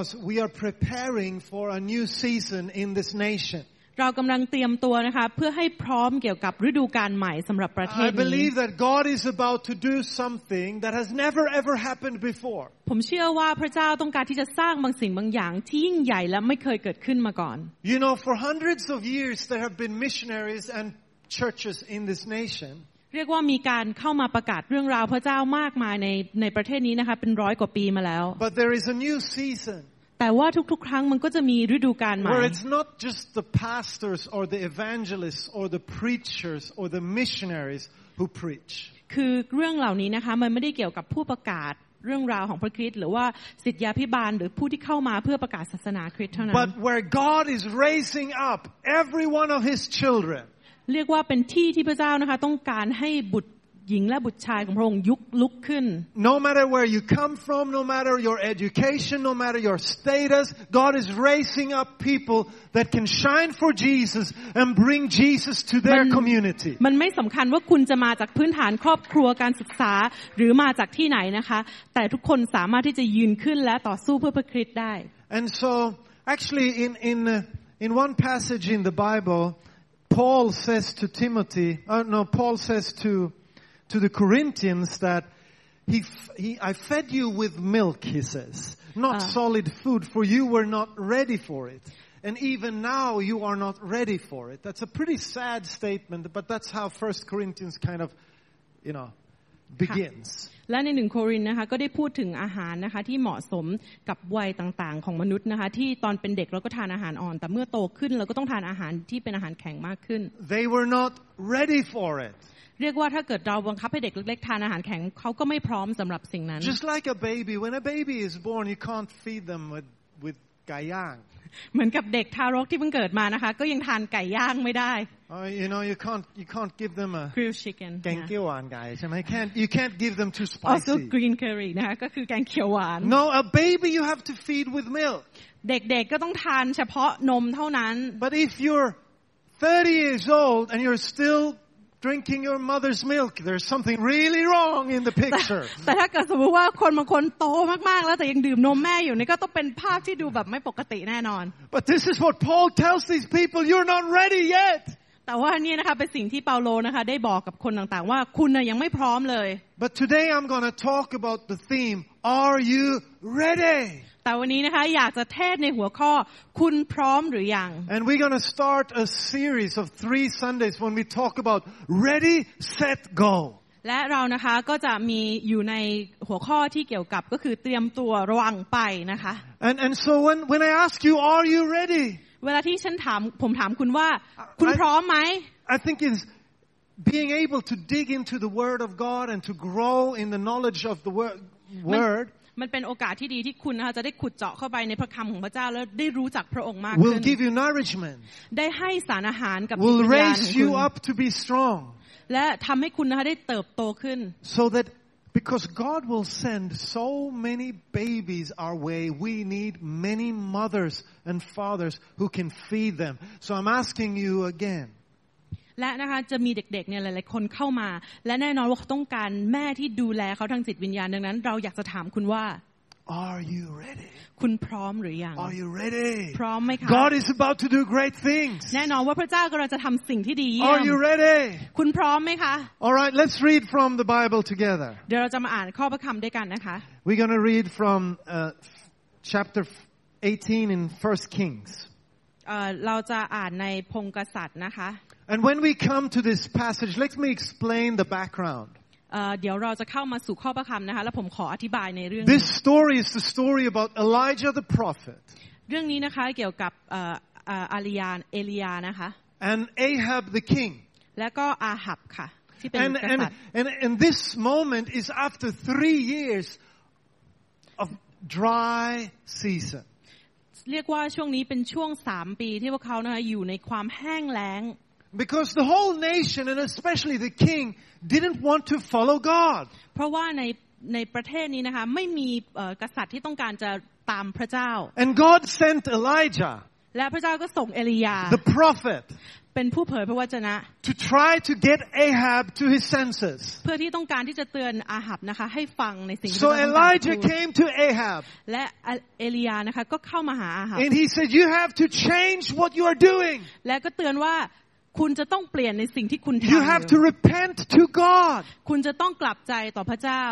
because we are preparing for a new season in this nation. เรากำลังเตรียมตัวนะคะเพื่อให้พร้อมเกี่ยวกับฤดูกาลใหม่สำหรับประเท I ศนี้ believe that God is about to do something that has never ever happened before. ผมเชื่อว่าพระเจ้าต้องการที่จะสร้างบางสิ่งบางอย่างที่ยิ่งใหญ่และไม่เคยเกิดขึ้นมาก่อน You know, for hundreds of years there have been missionaries and churches in this nation. เรียกว่ามีการเข้ามาประกาศเรื่องราวพระเจ้ามากมายในในประเทศนี้นะคะเป็นร้อยกว่าปีมาแล้ว But there is a new season แต่ว่าทุกๆ ครั้งมันก็จะมีฤดูกาลใหม่ where it's not just the pastors or the evangelists or the preachers or the missionaries who preach. คือเรื่องเหล่านี้นะคะมันไม่ได้เกี่ยวกับผู้ประกาศเรื่องราวของพระคริสต์หรือว่าสิทธยาพิบาลหรือผู้ที่เข้ามาเพื่อประกาศศาสนาคริสต์เท่านั้น But where God is raising up every one of His children เรียกว่าเป็นที่ที่พระเจ้านะคะต้องการให้บุตร หญิงและบุตรชายของพระองค์ยุคลุกขึ้น No matter where you come from, no matter your education, no matter your status, God is raising up people that can shine for Jesus and bring Jesus to their Man- community. มันไม่สำคัญว่าคุณจะมาจากพื้นฐานครอบครัวการศึกษาหรือมาจากที่ไหนนะคะ แต่ทุกคนสามารถที่จะยืนขึ้นและต่อสู้เพื่อพระคริสต์ได้ And so, actually, in, in, uh, in one passage in the Bible, Paul says to Timothy, uh, no, Paul says to, to the Corinthians that he, f- he, I fed you with milk, he says, not Ah. solid food, for you were not ready for it. And even now you are not ready for it. That's a pretty sad statement, but that's how First Corinthians kind of, you know, begins. และในหนึ่งโครินธ์นะคะก็ได้พูดถึงอาหารนะคะที่เหมาะสมกับวัยต่างๆ ของมนุษย์นะคะ ที่ตอนเป็นเด็กเราก็ทานอาหารอ่อน แต่เมื่อโตขึ้นเราก็ต้องทานอาหารที่เป็นอาหารแข็งมากขึ้น They were not ready for it. เรียกว่าถ้าเกิดเราบังคับให้เด็กเล็กๆทานอาหารแข็งเขาก็ไม่พร้อมสำหรับสิ่งนั้น Just like a baby, when a baby is born, you can't feed them with, with gayang. เหมือนกับเด็กทารกที่เพิ่งเกิดมานะคะ ก็ยังทานไก่ย่างไม่ได้ Uh, you know, you can't, you can't give them a grilled chicken นะ genkiwan guys. I mean, you can't, you can't give them too also spicy. green curry นะคะก็คือแกงเขียวหวาน No, a baby you have to feed with milk. เด็กๆก็ต้องทานเฉพาะนมเท่านั้น But if you're 30 years old and you're still drinking your mother's milk, there's something really wrong in the แต่ picture. แต่ถ้าเกิดสมมติว่าคนบางคนโตมากๆ แล้วแต่ยังดื่มนมแม่อยู่นี่ก็ต้องเป็นภาพที่ดูแบบไม่ปกติแน่นอน But this is what Paul tells these people, you're not ready yet. แต่ว่านี่นะคะเป็นสิ่งที่เปาโลนะคะได้บอกกับคนต่างๆ ว่าคุณน่ะยังไม่พร้อมเลย But today I'm going to talk about the theme, are you ready? แต่วันนี้นะคะอยากจะเทศในหัวข้อ คุณพร้อมหรือยัง And we're going to start a series of three Sundays when we talk about ready, set, go. และเรานะคะก็จะมีอยู่ในหัวข้อที่เกี่ยวกับก็คือเตรียมตัวระวังไปนะคะ And, and so when, when I ask you, are you ready? เวลาที่ฉันถามผมถามคุณว่า คุณ I- พร้อมไหม I think it's being able to dig into the Word of God and to grow in the knowledge of the word, word มันเป็นโอกาสที่ดีที่คุณนะคะจะได้ขุดเจาะเข้าไปในพระคำของพระเจ้าแล้วได้รู้จักพระองค์มาก will ขึ้น give you nourishment, ได้ให้สารอาหารกับจิต will วิญญาณของ raise คุ you ณ up to be strong. และทำให้คุณนะคะได้เติบโตขึ้น So that because God will send so many babies our way, we need many mothers and fathers who can feed them. So I'm asking you again, และนะคะจะมีเด็กๆเนี่ยหลายๆคนเข้ามา และแน่นอนว่าเขาต้องการแม่ที่ดูแลเขาทางจิตวิญญาณดังนั้น เราอยากจะถามคุณว่า are you ready? คุณพร้อมหรือยัง Are you ready? พร้อมไหมคะ God is about to do great things. แน่นอนว่าพระเจ้ากำลังจะทำสิ่งที่ดีเยี่ย Are you ม ready? คุณพร้อมไหมคะ All right, let's read from the Bible together. เดี๋ยวเราจะมาอ่านข้อพระคำด้วยกันนะคะ We're going to read from uh, chapter 18 in 1 Kings. เอ่อเราจะอ่านในพงกษัตริย์นะคะ And when we come to this passage, let me explain the background. เอ่อเดี๋ยวเราจะเข้ามาสู่ข้อพระคำนะคะ แล้วผมขออธิบายในเรื่อง This story is the story about Elijah the prophet เรื่องนี้นะคะเกี่ยวกับเอ่อเอ่ออาลียานเอลียานะคะ and Ahab the king. แล้วก็อาหับค่ะ ที่เป็น And, กษั and, ตริย์ and, and this moment is after three years of dry season. เรียกว่าช่วงนี้เป็นช่วงสามปีที่พวกเขานะคะอยู่ในความแห้งแล้ง Because the whole nation, and especially the king, didn't want to follow God. เพราะว่าในในประเทศนี้นะคะไม่มีเอ่อกษัตริย์ที่ต้องการจะตามพระเจ้า And God sent Elijah, และพระเจ้าก็ส่งเอลียา the prophet, เป็นผู้เผยพระวจนะ to try to get Ahab to his senses. เพื่อที่ต้องการที่จะเตือนอาหับนะคะ ให้ฟังในสิ่งที่ So พระองค์ต้องการ Elijah พูด came to Ahab และเอลียานะคะก็เข้ามาหาอาหับ and he said, You have to change what you are doing. และก็เตือนว่า คุณจะต้องเปลี่ยนในสิ่งที่คุณทำ You have to repent to God. คุณจะต้องกลับใจต่อพระเจ้า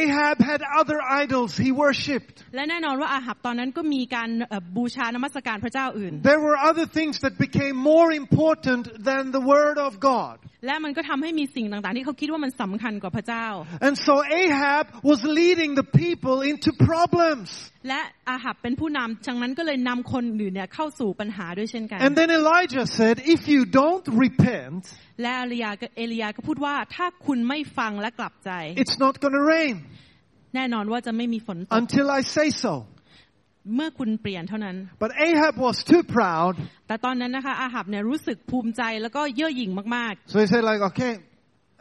Ahab had other idols he worshipped. และแน่นอนว่าอาหับตอนนั้นก็มีการเอ่อบูชานมัสการพระเจ้าอื่น There were other things that became more important than the word of God. และมันก็ทำให้มีสิ่งต่างๆที่เขาคิดว่ามันสำคัญกว่าพระเจ้า And so Ahab was leading the people into problems. และอาหับเป็นผู้นำฉะนั้นก็เลยนำคนอื่นเนี่ยเข้าสู่ปัญหาด้วยเช่นกัน And then Elijah said, If you don't repent, และเอลียาก็เอลียาก็พูดว่าถ้าคุณไม่ฟังและกลับใจ it's not going to rain แน่นอนว่าจะไม่มีฝนตก until I say so. เมื่อคุณเปลี่ยนเท่านั้น But Ahab was too proud. แต่ตอนนั้นนะคะอาหับเนี่ยรู้สึกภูมิใจแล้วก็เย่อหยิ่งมาก So he said, like, okay.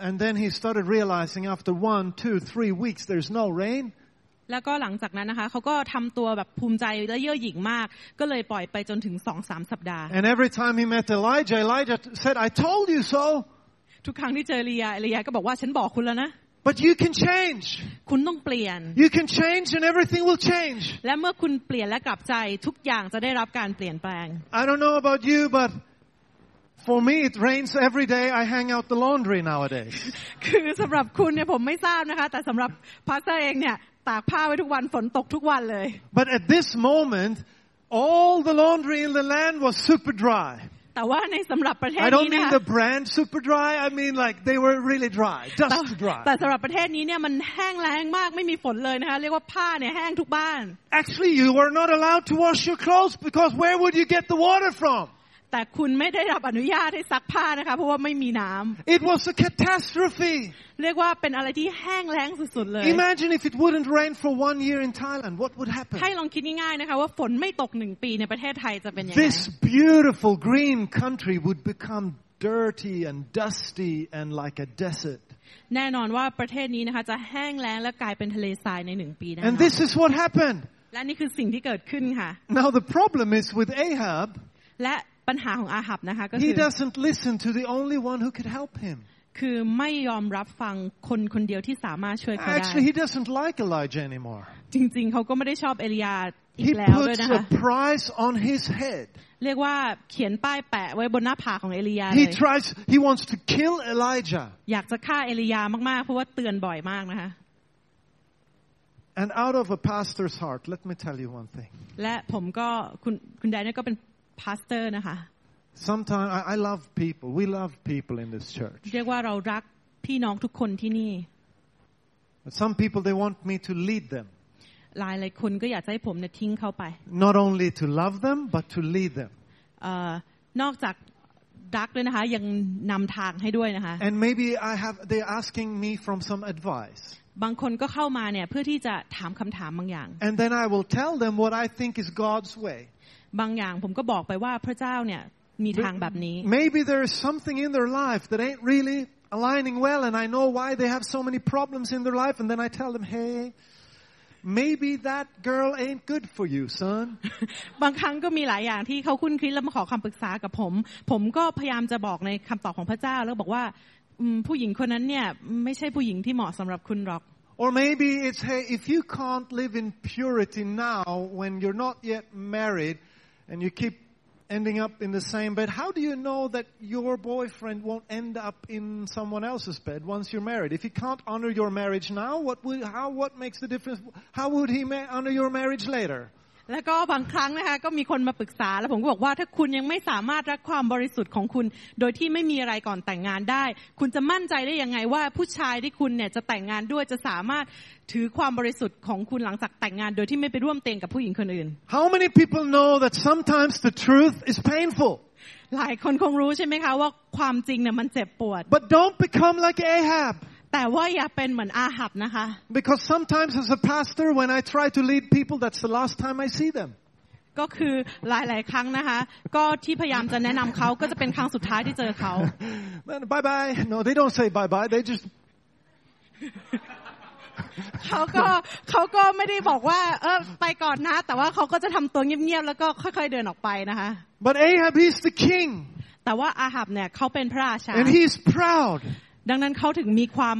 And then he started realizing after one, two, three weeks, there's no rain. ๆแล้วก็หลังจากนั้นนะคะเขาก็ทำตัวแบบภูมิใจและเย่อหยิ่งมาก ก็เลยปล่อยไปจนถึงสองสามสัปดาห์ And every time he met Elijah, Elijah said, I told you so. ทุกครั้งที่เจอเอลียาเอลียาก็บอกว่าฉันบอกคุณแล้วนะ But you can change. คุณต้องเปลี่ยน You can change and everything will change. และเมื่อคุณเปลี่ยนและกลับใจทุกอย่างจะได้รับการเปลี่ยนแปลง I don't know about you, but for me, it rains every day. I hang out the laundry nowadays. คือสำหรับคุณเนี่ยผมไม่ทราบนะคะ แต่สำหรับพาสเตอร์เองเนี่ยตากผ้าไว้ทุกวันฝนตกทุกวันเลย But at this moment, all the laundry in the land was super dry. แต่ว่าในสำหรับประเทศ I นี้ don't นะ mean คะ the brand super dry. I mean like they were really dry, แต่ dust dry. แต่สำหรับประเทศนี้เนี่ยมันแห้งแล้งมากไม่มีฝนเลยนะคะ เรียกว่าผ้าเนี่ยแห้งทุกบ้าน Actually, you were not allowed to wash your clothes because where would you get the water from? แต่คุณไม่ได้รับอนุญาตให้ซักผ้านะคะเพราะว่าไม่มีน้ำ It was a catastrophe. เรียกว่าเป็นอะไรที่แห้งแล้งสุดๆเลย Imagine if it wouldn't rain for one year in Thailand. What would happen? ให้ลองคิดง่ายๆนะคะว่าฝนไม่ตกหนึ่งปีในประเทศไทยจะเป็นยังไง This beautiful green country would become dirty and dusty and like a desert. แน่นอนว่าประเทศนี้นะคะจะแห้งแล้งและกลายเป็นทะเลทรายในหนึ่งปีแน่น And อน this is what happened. และนี่คือสิ่งที่เกิดขึ้นค่ะ Now the problem is with Ahab, และ ปัญหาของอาหับนะคะก็คื he อ doesn't listen to the only one who could help him. คือไม่ยอมรับฟังคนคนเดียวที่สามารถช่วยเขาได้ Actually, he doesn't like Elijah anymore. จริงๆเขาก็ไม่ได้ชอบเอลียาอีก He แล้วด้วย puts นะคะ a price on his head. เรียกว่าเขียนป้ายแปะไว้บนหน้าผากของเอลียาเล He ย tries, he wants to kill Elijah. อยากจะฆ่าเอลียามากๆ เพราะว่าเตือนบ่อยมากนะคะ And out of a pastor's heart, let me tell you one thing. และผมก็คุณคุณแดนเนี่ยก็เป็น พาสเตอร์นะคะ Sometimes I, I love people. We love people in this church. เรียกว่าเรารักพี่น้องทุกคนที่นี่ But some people, they want me to lead them. หลายหลายคนก็อยากจะให้ผมเนี่ยทิ้งเข้าไป Not only to love them, but to lead them. เอ่อนอกจากรักด้วยนะคะ ยังนำทางให้ด้วยนะคะ And maybe I have, they're asking me from some advice. บางคนก็เข้ามาเนี่ยเพื่อที่จะถามคำถามบางอย่าง And then I will tell them what I think is God's way. บางอย่างผมก็บอกไปว่าพระเจ้าเนี่ยมีทางแบบนี้ Maybe there is something in their life that ain't really aligning well, and I know why they have so many problems in their life. And then I tell them, hey, maybe that girl ain't good for you, son. บางครั้งก็มีหลายอย่างที่เขาคุ้นคิดแล้วมาขอคำปรึกษากับผม ผมก็พยายามจะบอกในคำตอบของพระเจ้าแล้วบอกว่าอืมผู้หญิงคนนั้นเนี่ยไม่ใช่ผู้หญิงที่เหมาะสำหรับคุณหรอก Or maybe it's, hey, if you can't live in purity now when you're not yet married and you keep ending up in the same bed, how do you know that your boyfriend won't end up in someone else's bed once you're married? If he can't honor your marriage now, what would, how, what makes the difference? How would he honor your marriage later? แล้วก็บางครั้งนะคะก็มีคนมาปรึกษาแล้วผมก็บอกว่าถ้าคุณยังไม่สามารถรักความบริสุทธิ์ของคุณ โดยที่ไม่มีอะไรก่อนแต่งงานได้ คุณจะมั่นใจได้ยังไงว่าผู้ชายที่คุณเนี่ยจะแต่งงานด้วยจะสามารถถือความบริสุทธิ์ของคุณหลังจากแต่งงาน โดยที่ไม่ไปร่วมเตียงกับผู้หญิงคนอื่น How many people know that sometimes the truth is painful? หลายคนคงรู้ใช่ไหมคะว่าความจริงเนี่ยมันเจ็บปวด But don't become like Ahab. แต่ว่าอย่าเป็นเหมือนอาหับนะคะ Because sometimes as a pastor, when I try to lead people, that's the last time I see them. ก็คือหลาย ๆ ครั้งนะคะ ก็ที่พยายามจะแนะนำเขาก็จะเป็นครั้งสุดท้ายที่เจอเขา bye bye. No, they don't say bye bye. They just เขาก็เขาก็ไม่ได้บอกว่า เออไปก่อนนะ แต่ว่าเขาก็จะทำตัวเงียบ ๆ แล้วก็ค่อย ๆ เดินออกไปนะคะ But Ahab, he's the king. แต่ว่าอาหับเนี่ยเขาเป็นพระราชา and he's proud. ดังนั้นเขาถึงมีความ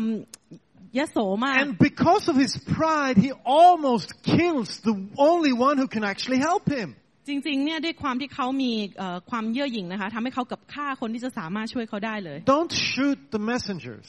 ยโสมาก And because of his pride, he almost kills the only one who can actually help him. จริงๆเนี่ยด้วยความที่เขามีเอ่อความเย่อหยิ่งนะคะทำให้เขากับฆ่าคนที่จะสามารถช่วยเขาได้เลย Don't shoot the messengers.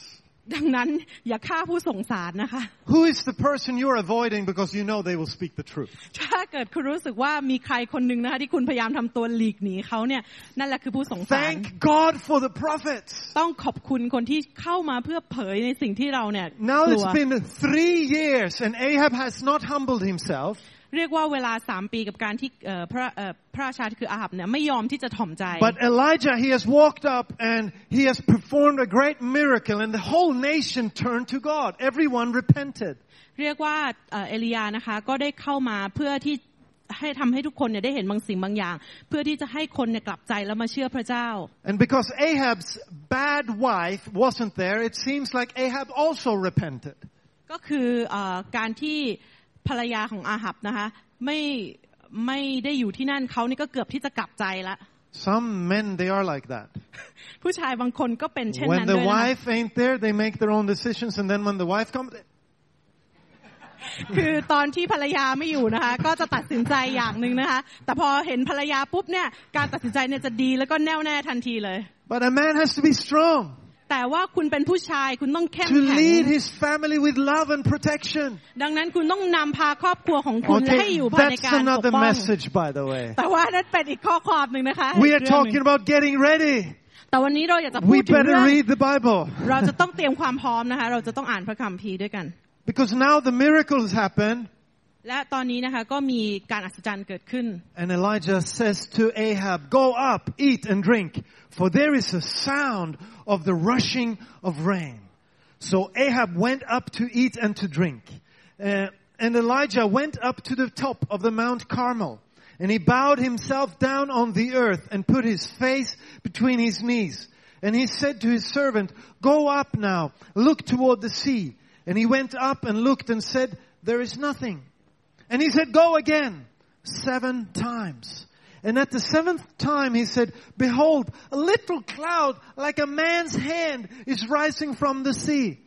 ดังนั้นอย่าฆ่าผู้ส่งสารนะคะ Who is the person you're avoiding because you know they will speak the truth? ถ้าเกิดคุณรู้สึกว่ามีใครคนหนึ่งนะคะที่คุณพยายามทำตัวหลีกหนีเขาเนี่ยนั่นแหละคือผู้ส่งสาร Thank God for the prophets. ต้องขอบคุณคนที่เข้ามาเพื่อเผยในสิ่งที่เราเนี่ย Now กลั it's ว been three years and Ahab has not humbled himself. เรียกว่าเวลาสามปีกับการที่เอ่อพระเอ่อพระราชาคืออาหับเนี่ยไม่ยอมที่จะถ่อมใจ But Elijah, he has walked up and he has performed a great miracle and the whole nation turned to God. Everyone repented. เรียกว่าเอ่อเอลียานะคะก็ได้เข้ามาเพื่อที่ให้ทำให้ทุกคนเนี่ยได้เห็นบางสิ่งบางอย่าง เพื่อที่จะให้คนเนี่ยกลับใจแล้วมาเชื่อพระเจ้า And because Ahab's bad wife wasn't there, it seems like Ahab also repented. ก็คือเออการที่ ภรรยาของอาหับนะคะไม่ไม่ได้อยู่ที่นั่นเขานี่ก็เกือบที่จะกลับใจละ Some men, they are like that. ผู้ชายบางคนก็เป็นเช่น When นั้น the ด้วยนะคะ wife ain't there, they make their own decisions and then when the wife comes, คือตอนที่ภรรยาไม่อยู่นะคะ ก็จะตัดสินใจอย่างหนึ่งนะคะ แต่พอเห็นภรรยาปุ๊บเนี่ย การตัดสินใจเนี่ยจะดีแล้วก็แน่วแน่ทันทีเลย but a man has to be strong แต่ว่าคุณเป็นผู้ชายคุณต้องเข้ม to แข็ง lead his family with love and protection. ดังนั้นคุณต้องนำพาครอบครัวของคุณให้ Okay, อยู่ภายใน that's การปก another ป้อง message, by the way. แต่ว่านั่นเป็นอีกข้อความหนึ่งนะคะ We อี are กเรื่องหนึ่ talking ง about getting ready. แต่วันนี้เราอยากจะพู We ดถึงเรื่ better อง read the Bible เราจะต้องเตรียมความพร้อมนะคะเราจะต้องอ่านพระคัมภีร์ด้วยกัน because now the miracles happen และตอนนี้นะคะก็มีการอัศจรรย์เกิดขึ้น and Elijah says to Ahab, go up, eat and drink for there is a sound of the rushing of rain. So Ahab went up to eat and to drink. Uh, and Elijah went up to the top of the Mount Carmel and he bowed himself down on the earth and put his face between his knees. And he said to his servant, go up now, look toward the sea. And he went up and looked and said, there is nothing. And he said, go again seven times. And at the seventh time he said, behold, a little cloud like a man's hand is rising from the sea.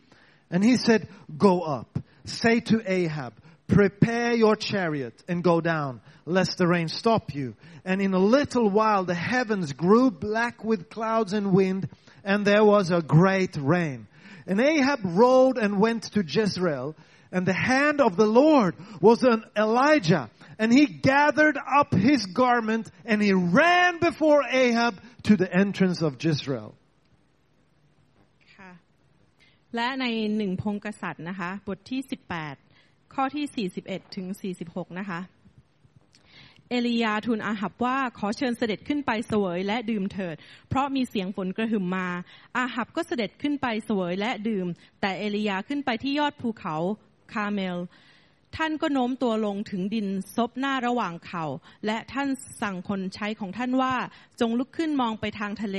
And he said, go up, say to Ahab, prepare your chariot and go down, lest the rain stop you. And in a little while the heavens grew black with clouds and wind, and there was a great rain. And Ahab rode and went to Jezreel, and the hand of the Lord was on Elijah, and he gathered up his garment, and he ran before Ahab to the entrance of Jezreel. ค่ะและในหนึ่งพงกษัตริย์นะคะ บทที่ 18 ข้อที่ 41 ถึง 46 นะคะ เอลียาทูลอาหับว่าขอเชิญเสด็จขึ้นไปเสวยและดื่มเถิด เพราะมีเสียงฝนกระหึ่มมา อาหับก็เสด็จขึ้นไปเสวยและดื่ม แต่เอลียาขึ้นไปที่ยอดภูเขา คาเมล ท่านก็โน้มตัวลงถึงดินซบหน้าระหว่างเขา และท่านสั่งคนใช้ของท่านว่า จงลุกขึ้นมองไปทางทะเล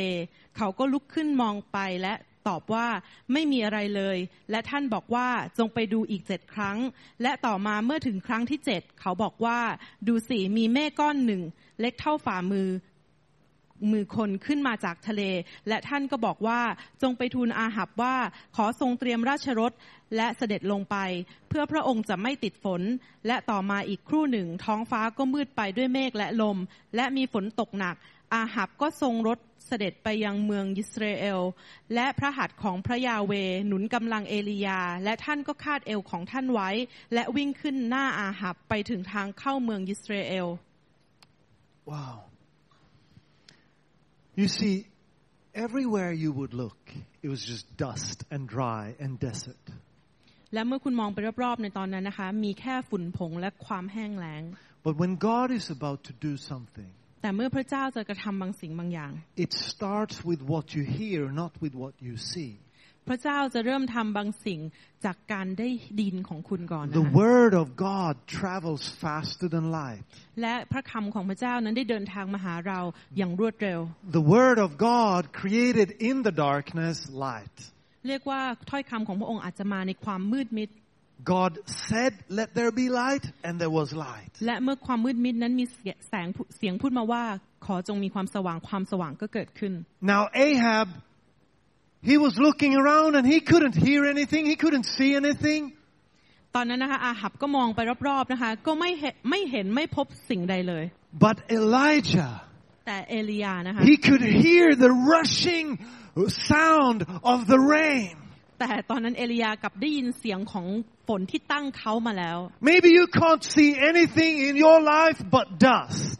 เขาก็ลุกขึ้นมองไปและตอบว่าไม่มีอะไรเลย และท่านบอกว่าจงไปดูอีกเจ็ดครั้ง และต่อมาเมื่อถึงครั้งที่เจ็ดเขาบอกว่า ดูสิมีเมฆก้อนหนึ่ง เล็กเท่าฝ่ามือ มือคนขึ้นมาจากทะเล และท่านก็บอกว่าจงไปทูลอาหับว่าขอทรงเตรียมราชรถและเสด็จลงไป เพื่อพระองค์จะไม่ติดฝน และต่อมาอีกครู่หนึ่ง ท้องฟ้าก็มืดไปด้วยเมฆและลม และมีฝนตกหนัก อาหับก็ทรงรถเสด็จไปยังเมืองยิสราเอล และพระหัตถ์ของพระยาเว หนุนกำลังเอลียา และท่านก็คาดเอวของท่านไว้ และวิ่งขึ้นหน้าอาหับไปถึงทางเข้าเมืองยิสราเอล Wow. You see, everywhere you would look, it was just dust and dry and desert. และเมื่อคุณมองไปรอบๆในตอนนั้นนะคะ มีแค่ฝุ่นผงและความแห้งแล้ง But when God is about to do something, แต่เมื่อพระเจ้าจะกระทำบางสิ่งบางอย่าง it starts with what you hear, not with what you see. พระเจ้าจะเริ่มทำบางสิ่งจากการได้ดินของคุณก่อนนะ The คะ word of God travels faster than light. และพระคำของพระเจ้านั้นได้เดินทางมาหาเราอย่างรวดเร็ว The word of God created in the darkness light. เรียกว่าถ้อยคำของพระองค์อาจจะมาในความมืดมิด God said, let there be light, and there was light. และเมื่อความมืดมิดนั้นมีแสงเสียงพูดมาว่าขอจงมีความสว่างความสว่างก็เกิดขึ้น Now Ahab, he was looking around and he couldn't hear anything, he couldn't see anything. ตอนนั้นนะคะอาหับก็มองไปรอบๆนะคะ ก็ไม่เห็นไม่เห็นไม่พบสิ่งใดเลย But Elijah, แต่เอลียานะคะ he could hear the rushing sound of the rain. แต่ตอนนั้นเอลียากลับได้ยินเสียงของฝนที่ตั้งเขามาแล้ว Maybe you can't see anything in your life but dust.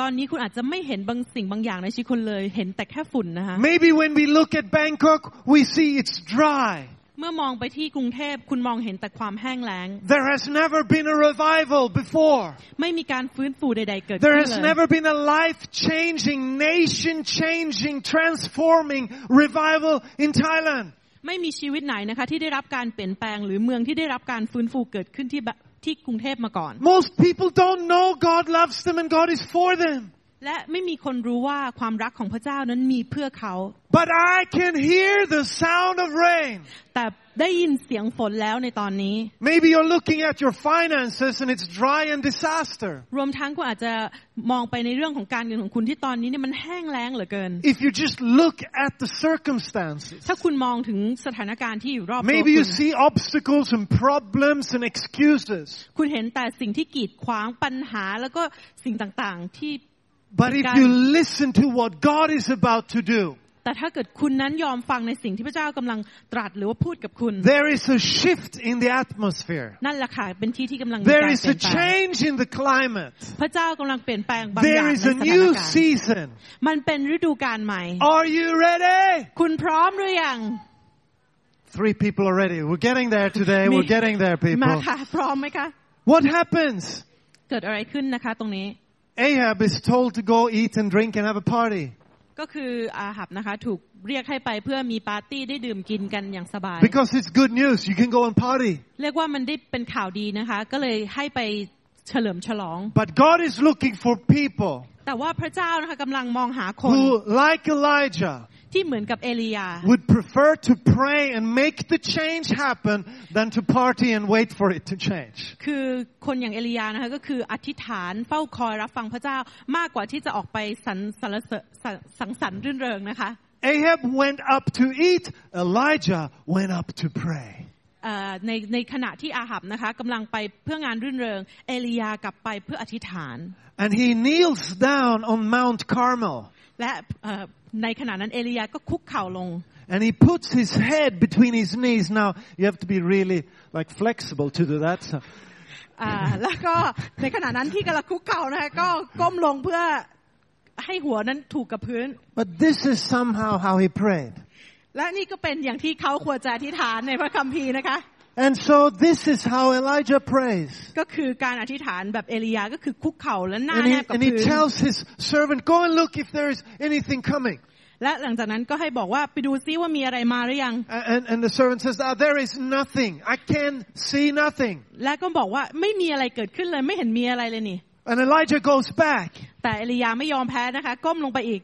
ตอนนี้คุณอาจจะไม่เห็นบางสิ่งบางอย่างในชีวิตคุณเลย เห็นแต่แค่ฝุ่นนะคะ Maybe when we look at Bangkok, we see it's dry. เมื่อมองไปที่กรุงเทพคุณมองเห็นแต่ความแห้งแล้ง There has never been a revival before. ไม่มีการฟื้นฟูใดๆเกิด There ขึ้น has เลย never been a life-changing, nation-changing, transforming revival in Thailand. ไม่มีชีวิตไหนนะคะที่ได้รับการเปลี่ยนแปลงหรือเมืองที่ได้รับการฟื้นฟูเกิดขึ้นที่แบบ ที่กรุงเทพมาก่อน Most people don't know God loves them and God is for them. และไม่มีคนรู้ว่าความรักของพระเจ้านั้นมีเพื่อเขา But I can hear the sound of rain. แต่ได้ยินเสียงฝนแล้วในตอนนี้ Maybe you're looking at your finances and it's dry and disaster. รวมทั้งคุณอาจจะมองไปในเรื่องของการเงินของคุณที่ตอนนี้เนี่ยมันแห้งแล้งเหลือเกิน If you just look at the circumstances. ถ้าคุณมองถึงสถานการณ์ที่อยู่รอบตัว Maybe คุ you ณ see obstacles and problems and excuses. คุณเห็นแต่สิ่งที่กีดขวางปัญหาแล้วก็สิ่งต่างๆที่ But if you listen to what God is about to do, แต่ถ้าเกิดคุณนั้นยอมฟังในสิ่งที่พระเจ้ากำลังตรัสหรือว่าพูดกับคุณ there is a shift in the atmosphere. นั่นแหละค่ะเป็นที่ที่กำลังมีการ There เป is ลี่ a ยนแปลง change in the climate. พระเจ้ากำลังเปลี่ยนแปลงบางอ There ย่างใน is ส a ถาน new การณ์ season. มันเป็นฤดูกาลใหม่ Are you ready? คุณพร้อมหรือยัง Three people already. We're getting there today. Me. We're getting there, มา people. ค่ะ พร้อมไหมคะ What happens? เกิดอะไรขึ้นนะคะ ตรงนี้ Ahab is told to go eat and drink and have a party ก็คืออาหับนะคะ ถูกเรียกให้ไปเพื่อมีปาร์ตี้ได้ดื่มกินกันอย่างสบาย because it's good news. You can go and party. เรียกว่ามันได้เป็นข่าวดีนะคะ ก็เลยให้ไปเฉลิมฉลอง But God is looking for people แต่ว่าพระเจ้านะคะกำลังมองหาคน who, like Elijah, ที่เหมือนกับเอลียา would prefer to pray and make the change happen than to party and wait for it to change. คือคนอย่างเอลียานะคะก็คืออธิษฐานเฝ้าคอยรับฟังพระเจ้ามากกว่าที่จะออกไปสันสรรเสริญสังสังสรรค์รื่นเริงนะคะ Ahab went up to eat. Elijah went up to pray. เอ่อในในขณะที่อาหับนะคะกำลังไปเพื่องานรื่นเริง เอลียากลับไปเพื่ออธิษฐาน And he kneels down on Mount Carmel. และเอ่อ ในขณะนั้นเอลียาก็คุกเข่าลง And he puts his head between his knees. Now, you have to be really like flexible to do that. So, อ่าแล้วก็ในขณะนั้นที่กำลังคุกเข่านะคะก็ก้มลงเพื่อให้หัวนั้นถูกกับพื้น but this is somehow how he prayed. และนี่ก็เป็นอย่างที่เขาควรจะอธิษฐานในพระคัมภีร์นะคะ And so this is how Elijah prays. ก็คือการอธิษฐานแบบเอลียาก็คือคุกเข่าและหน้า And แน he, บกับ and he พื้น tells his servant, go and look if there is anything coming. และหลังจากนั้นก็ให้บอกว่าไปดูซิว่ามีอะไรมาหรือยัง A- And, and the servant says, ah, there is nothing. I can see nothing. และก็บอกว่าไม่มีอะไรเกิดขึ้นเลยไม่เห็นมีอะไรเลยนี่ And Elijah goes back. แต่เอลียาไม่ยอมแพ้นะคะ ก้มลงไปอีก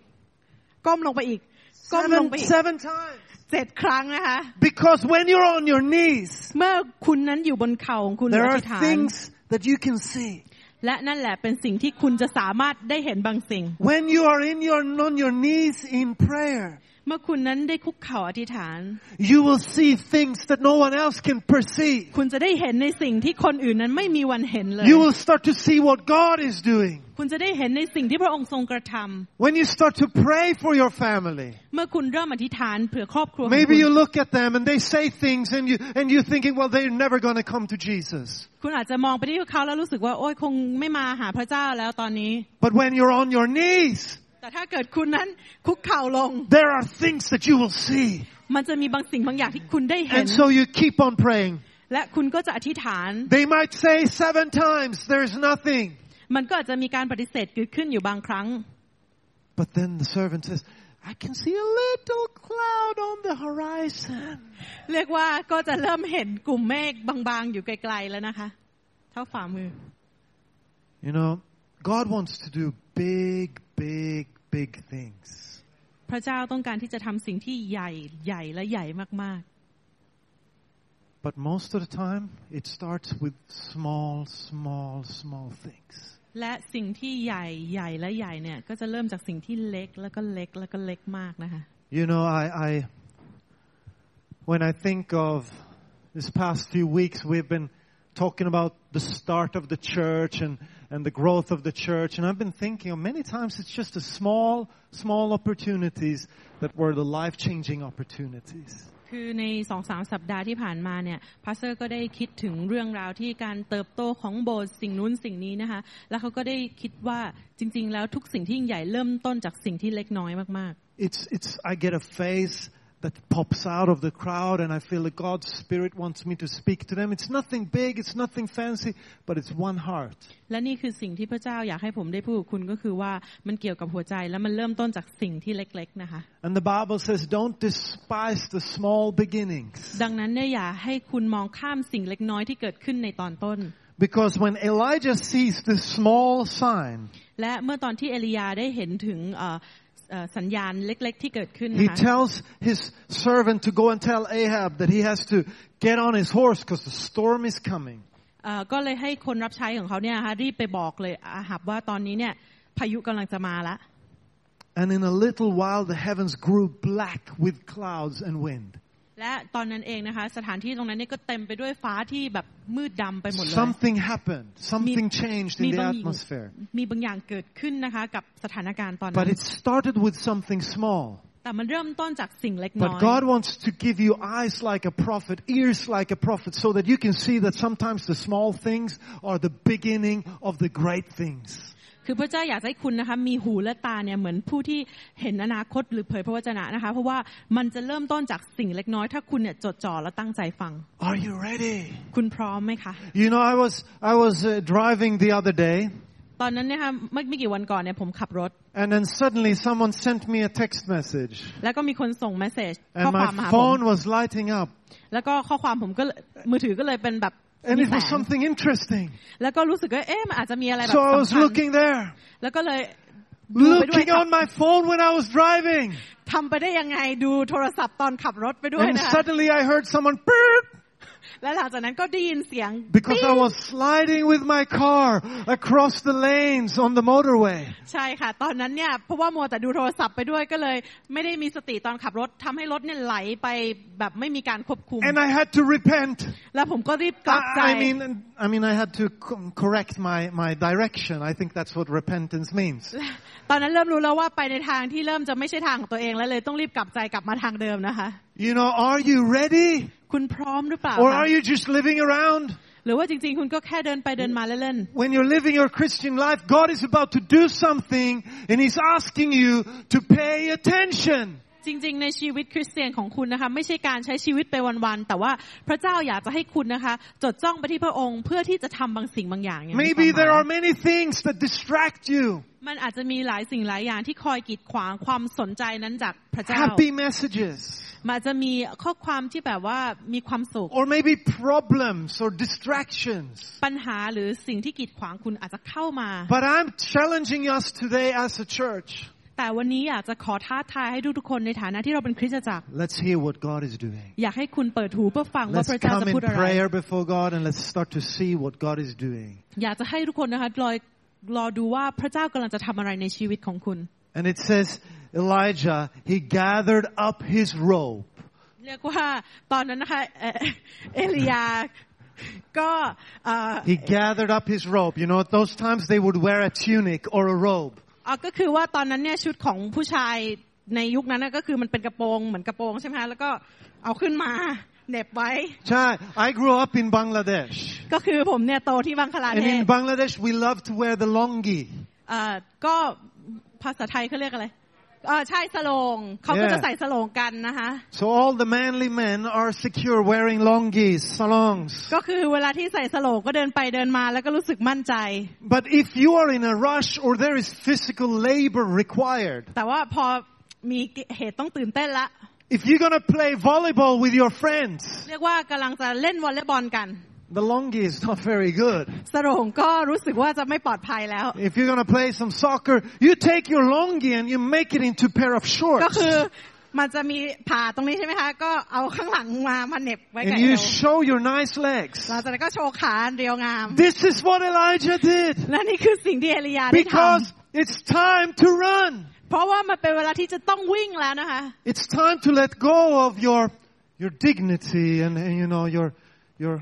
ก้มลงไปอีก ก้มลง Seven, ไปอีก seven times. เจ็ดครั้งนะคะ Because when you're on your knees, เมื่อคุณนั้นอยู่บนเข่าของคุณ there อ are ธิษฐาน things that you can see. และนั่นแหละเป็นสิ่งที่คุณจะสามารถได้เห็นบางสิ่ง When you are in your, on your knees in prayer, เมื่อคุณนั้นได้คุกเข่าอธิษฐาน you will see things that no one else can perceive. คุณจะได้เห็นในสิ่งที่คนอื่นนั้นไม่มีวันเห็นเลย You will start to see what God is doing. คุณจะได้เห็นในสิ่งที่พระองค์ทรงกระทำ When you start to pray for your family, เมื่อคุณเริ่มอธิษฐานเผื่อครอบครัวของ maybe คุณ you look at them and they say things and you, and you're thinking, well, they're never going to come to Jesus. คุณอาจจะมองไปที่เขาแล้วรู้สึกว่าโอ้ยคงไม่มาหาพระเจ้าแล้วตอนนี้ But when you're on your knees, แต่ถ้าเกิดคุณนั้นคุกเข่าลง there are things that you will see. มันจะมีบางสิ่งบางอย่างที่คุณได้เห็น And so you keep on praying. และคุณก็จะอธิษฐาน They might say seven times, there's nothing. มันก็อาจจะมีการปฏิเสธเกิดขึ้นอยู่บางครั้ง But then the servant says, I can see a little cloud on the horizon. เรียกว่าก็จะเริ่มเห็นกลุ่มเมฆบางๆ อยู่ไกลๆแล้วนะคะ เท่าฝ่ามือ You know, God wants to do big, big, big things. พระเจ้าต้องการที่จะทำสิ่งที่ใหญ่ใหญ่และใหญ่มาก But most of the time, it starts with small, small, small things. และสิ่งที่ใหญ่ใหญ่และใหญ่เนี่ยก็จะเริ่มจากสิ่งที่เล็กแล้วก็เล็กแล้วก็เล็กมากนะคะ You know, I, I when I think of this past few weeks, we've been talking about the start of the church and, and the growth of the church. And I've been thinking of many times it's just the small, small opportunities that were the life-changing opportunities. คือในสองสามสัปดาห์ที่ผ่านมาเนี่ยพาสเตอร์ก็ได้คิดถึงเรื่องราวที่การเติบโตของโบสถ์สิ่งนู้นสิ่งนี้นะคะ แล้วเขาก็ได้คิดว่าจริง ๆ แล้วทุกสิ่งที่ยิ่งใหญ่เริ่มต้นจากสิ่งที่เล็กน้อยมาก It's, it's, I get a face that pops out of the crowd and I feel that God's Spirit wants me to speak to them. It's nothing big, it's nothing fancy, but it's one heart. ๆ และนี่คือสิ่งที่พระเจ้าอยากให้ผมได้พูดกับคุณก็คือว่ามันเกี่ยวกับหัวใจแล้วมันเริ่มต้นจากสิ่งที่เล็ก ๆ นะคะ And the Bible says, don't despise the small beginnings. ดังนั้นเนี่ยอย่าให้คุณมองข้ามสิ่งเล็กน้อยที่เกิดขึ้นในตอนต้น Because when Elijah sees this small sign, และเมื่อตอนที่เอลียาได้เห็นถึงเอ่อเอ่อ สัญญาณเล็ก ๆ ที่เกิดขึ้น he นะคะ tells his servant to go and tell Ahab that he has to get on his horse because the storm is coming. เอ่อก็เลยให้คนรับใช้ของเขาเนี่ยนะคะรีบไปบอกเลยอาหับว่าตอนนี้เนี่ยพายุกำลังจะมาละ And in a little while, the heavens grew black with clouds and wind. และตอนนั้นเองนะคะสถานที่ตรงนั้นเนี่ยก็เต็มไปด้วยฟ้าที่แบบมืดดำไปหมดเลย Something happened. Something changed มี in the บาง atmosphere. มีบางอย่างเกิดขึ้นนะคะกับสถานการณ์ตอนนั้ But น it started with something small. แต่มันเริ่มต้นจากสิ่งเล็กน้อย But God wants to give you eyes like a prophet, ears like a prophet, so that you can see that sometimes the small things are the beginning of the great things. คือพระเจ้าอยากให้คุณนะคะมีหูและตาเนี่ยเหมือนผู้ที่เห็นอนาคตหรือเผยพระวจนะนะคะเพราะว่ามันจะเริ่มต้นจากสิ่งเล็กน้อยถ้าคุณเนี่ยจดจ่อและตั้งใจฟัง Are you ready? คุณพร้อมไหมคะ You know, I was, I was uh, driving the other day, ตอนนั้นเนี่ยค่ะไม่ไม่กี่วันก่อนเนี่ยผมขับรถ and then suddenly someone sent me a text message, แล้วก็มีคนส่งเมสเซจข้อ and ความมา my หาผม phone was lighting up, แล้วก็ข้อความผมก็เลยมือถือก็เลยเป็นแบบ and มี it แส was ง something interesting. แล้วก็รู้สึกว่าเอ๊ะมันอาจจะมีอะไรแบบ So I was สำคัญ looking there, แล้วก็เลยดูไปด้วย looking on my phone when I was driving, ทำไปได้ยังไงดูโทรศัพท์ตอนขับรถไปด้วย and นะคะ suddenly I heard someone. "Beep." และหลังจากนั้นก็ได้ยินเสียง Because I was sliding with my car across the lanes on the motorway. ใช่ค่ะ ตอนนั้นเนี่ยเพราะว่ามัวแต่ดูโทรศัพท์ไปด้วยก็เลยไม่ได้มีสติตอนขับรถทำให้รถเนี่ยไหลไปแบบไม่มีการควบคุม And I had to repent. แล้วผมก็รีบกลับใจ I, I mean, I mean, I had to co- correct my, my direction. I think that's what repentance means. ตอนนั้นเริ่มรู้แล้วว่าไปในทางที่เริ่มจะไม่ใช่ทางของตัวเองแล้วเลยต้องรีบกลับใจกลับมาทางเดิมนะคะ You know, are you ready? คุณพร้อมหรือเปล่า Or คะ are you just living around? หรือว่าจริง ๆ คุณก็แค่เดินไปเดินมาเล่น When you're living your Christian life, God is about to do something and He's asking you to pay attention. ๆจริง ๆ ในชีวิตคริสเตียนของคุณนะคะ ไม่ใช่การใช้ชีวิตไปวันๆแต่ว่าพระเจ้าอยากจะให้คุณนะคะ จดจ้องไปที่พระองค์เพื่อที่จะทำบางสิ่งบางอย่างอย่างมี Maybe ความห there มาย are many things that distract you. มันอาจจะมีหลายสิ่งหลายอย่างที่คอยกีดขวางความสนใจนั้นจากพระเจ้า Happy messages. มันอาจจะมีข้อความที่แบบว่ามีความสุข Or maybe problems or distractions. ปัญหาหรือสิ่งที่กีดขวางคุณอาจจะเข้ามา But I'm challenging us today as a church. แต่วันนี้อยากจะขอท้าทายให้ทุกๆคนในฐานะที่เราเป็นคริสตจักร Let's hear what God is doing. อยากให้คุณเปิดหูเพื่อฟังว่า Let's พระเจ้า come จะ in พูดอะไร prayer before God and let's start to see what God is doing. อยากจะให้ทุกคนนะคะรอรอดูว่าพระเจ้ากำลังจะทำอะไรในชีวิตของคุณ And it says, Elijah, he gathered up his robe. เรียกว่าตอนนั้นนะคะเอ่อเอลียาก็เอ่อ He gathered up his robe. You know, at those times they would wear a tunic or a robe. อะก็คือว่าตอนนั้นเนี่ยชุดของผู้ชายในยุคนั้นนะก็คือมันเป็นกระโปรงเหมือนกระโปรงใช่ไหมคะแล้วก็เอาขึ้นมาเหน็บไว้ Chai, I grew up in Bangladesh. ก็คือผมเนี่ยโตที่บังคลา And เทศ in Bangladesh, we love to wear the longi. เอ่อก็ภาษาไทยเขาเรียกอะไร เออใช่สโลงเขาก็จะ Yeah. ใส่สโลงกันนะคะ So all the manly men are secure wearing longis, salongs. ก็คือเวลาที่ใส่สโลงก็เดินไปเดินมาแล้วก็รู้สึกมั่นใจ But if you are in a rush or there is physical labor required, แต่ว่าพอมีเหตุต้องตื่นเต้นละ if you're going to play volleyball with your friends, เรียกว่ากำลังจะเล่นวอลเลย์บอลกัน the longi is not very good. สโลงก็รู้สึกว่าจะไม่ปลอดภัยแล้ว If you're going to play some soccer, you take your longi and you make it into a pair of ก็ shorts. คือ มันจะมีผ่าตรงนี้ใช่ไหมคะ ก็เอาข้างหลังมามาเหน็บไว้กับ and เอ you ว show your nice legs. หลังจากนั้นก็โชว์ขาอันเรียวงาม This is what Elijah did และนี่คือสิ่งที่เอลียาได้ท because it's time to run. ำเพราะว่ามันเป็นเวลาที่จะต้องวิ่งแล้วนะคะ It's time to let go of your your dignity and, and you know your your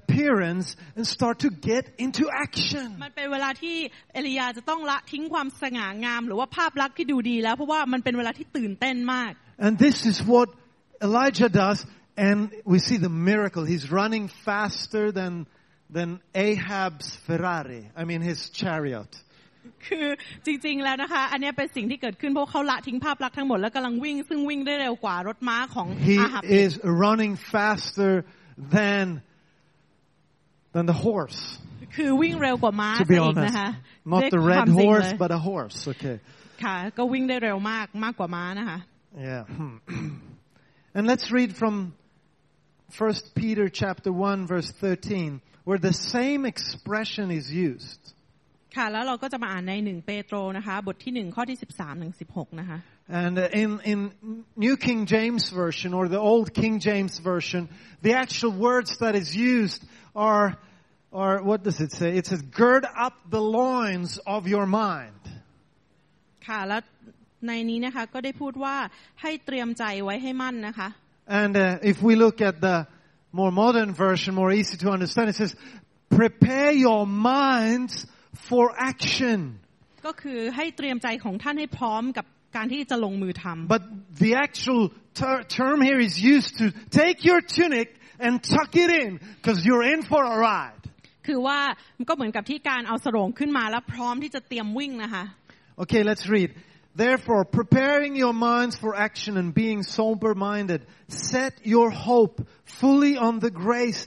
appearance and start to get into action. มันเป็นเวลาที่เอลียาจะต้องละทิ้งความสง่างาม หรือว่าภาพลักษณ์ที่ดูดีแล้ว เพราะว่ามันเป็นเวลาที่ตื่นเต้นมาก And this is what Elijah does and we see the miracle. He's running faster than than Ahab's Ferrari. I mean his chariot. คือจริงๆแล้วนะคะ อันเนี้ยเป็นสิ่งที่เกิดขึ้นเพราะเขาละทิ้งภาพลักษณ์ทั้งหมดแล้วกำลังวิ่งซึ่งวิ่งได้เร็วกว่ารถม้าของ He อาหับ is running faster than than the horse. คือวิ่งเร็วกว่าม้า To ซะ be อีก honest, นะคะ not ด้วย the ควา red มจริง horse, เลย but a horse. Okay. ค่ะ ก็วิ่งได้เร็วมากมากกว่าม้านะคะ Yeah. and let's read from 1 Peter chapter 1 verse 13 where the same expression is used. ค่ะ แล้วเราก็จะมาอ่านในหนึ่งเปโตรนะคะ บทที่หนึ่งข้อที่สิบสามถึงสิบหกนะคะ And uh, in, in New King James Version or the Old King James Version, the actual words that is used are, are, what does it say? It says, gird up the loins of your mind. ค่ะ แล้วในนี้นะคะ ก็ได้พูดว่าให้เตรียมใจไว้ให้มั่นนะคะ And uh, if we look at the more modern version, more easy to understand, it says, prepare your minds for action. ก็คือให้เตรียมใจของท่านให้พร้อมกับการที่จะลงมือทำ But the actual ter- term here is used to take your tunic and tuck it in because you're in for a ride. คือว่ามันก็เหมือนกับที่การเอาสรงขึ้นมาแล้วพร้อมที่จะเตรียมวิ่งนะคะ Okay, let's read. Therefore, preparing your minds for action and being sober-minded, set your hope fully on the grace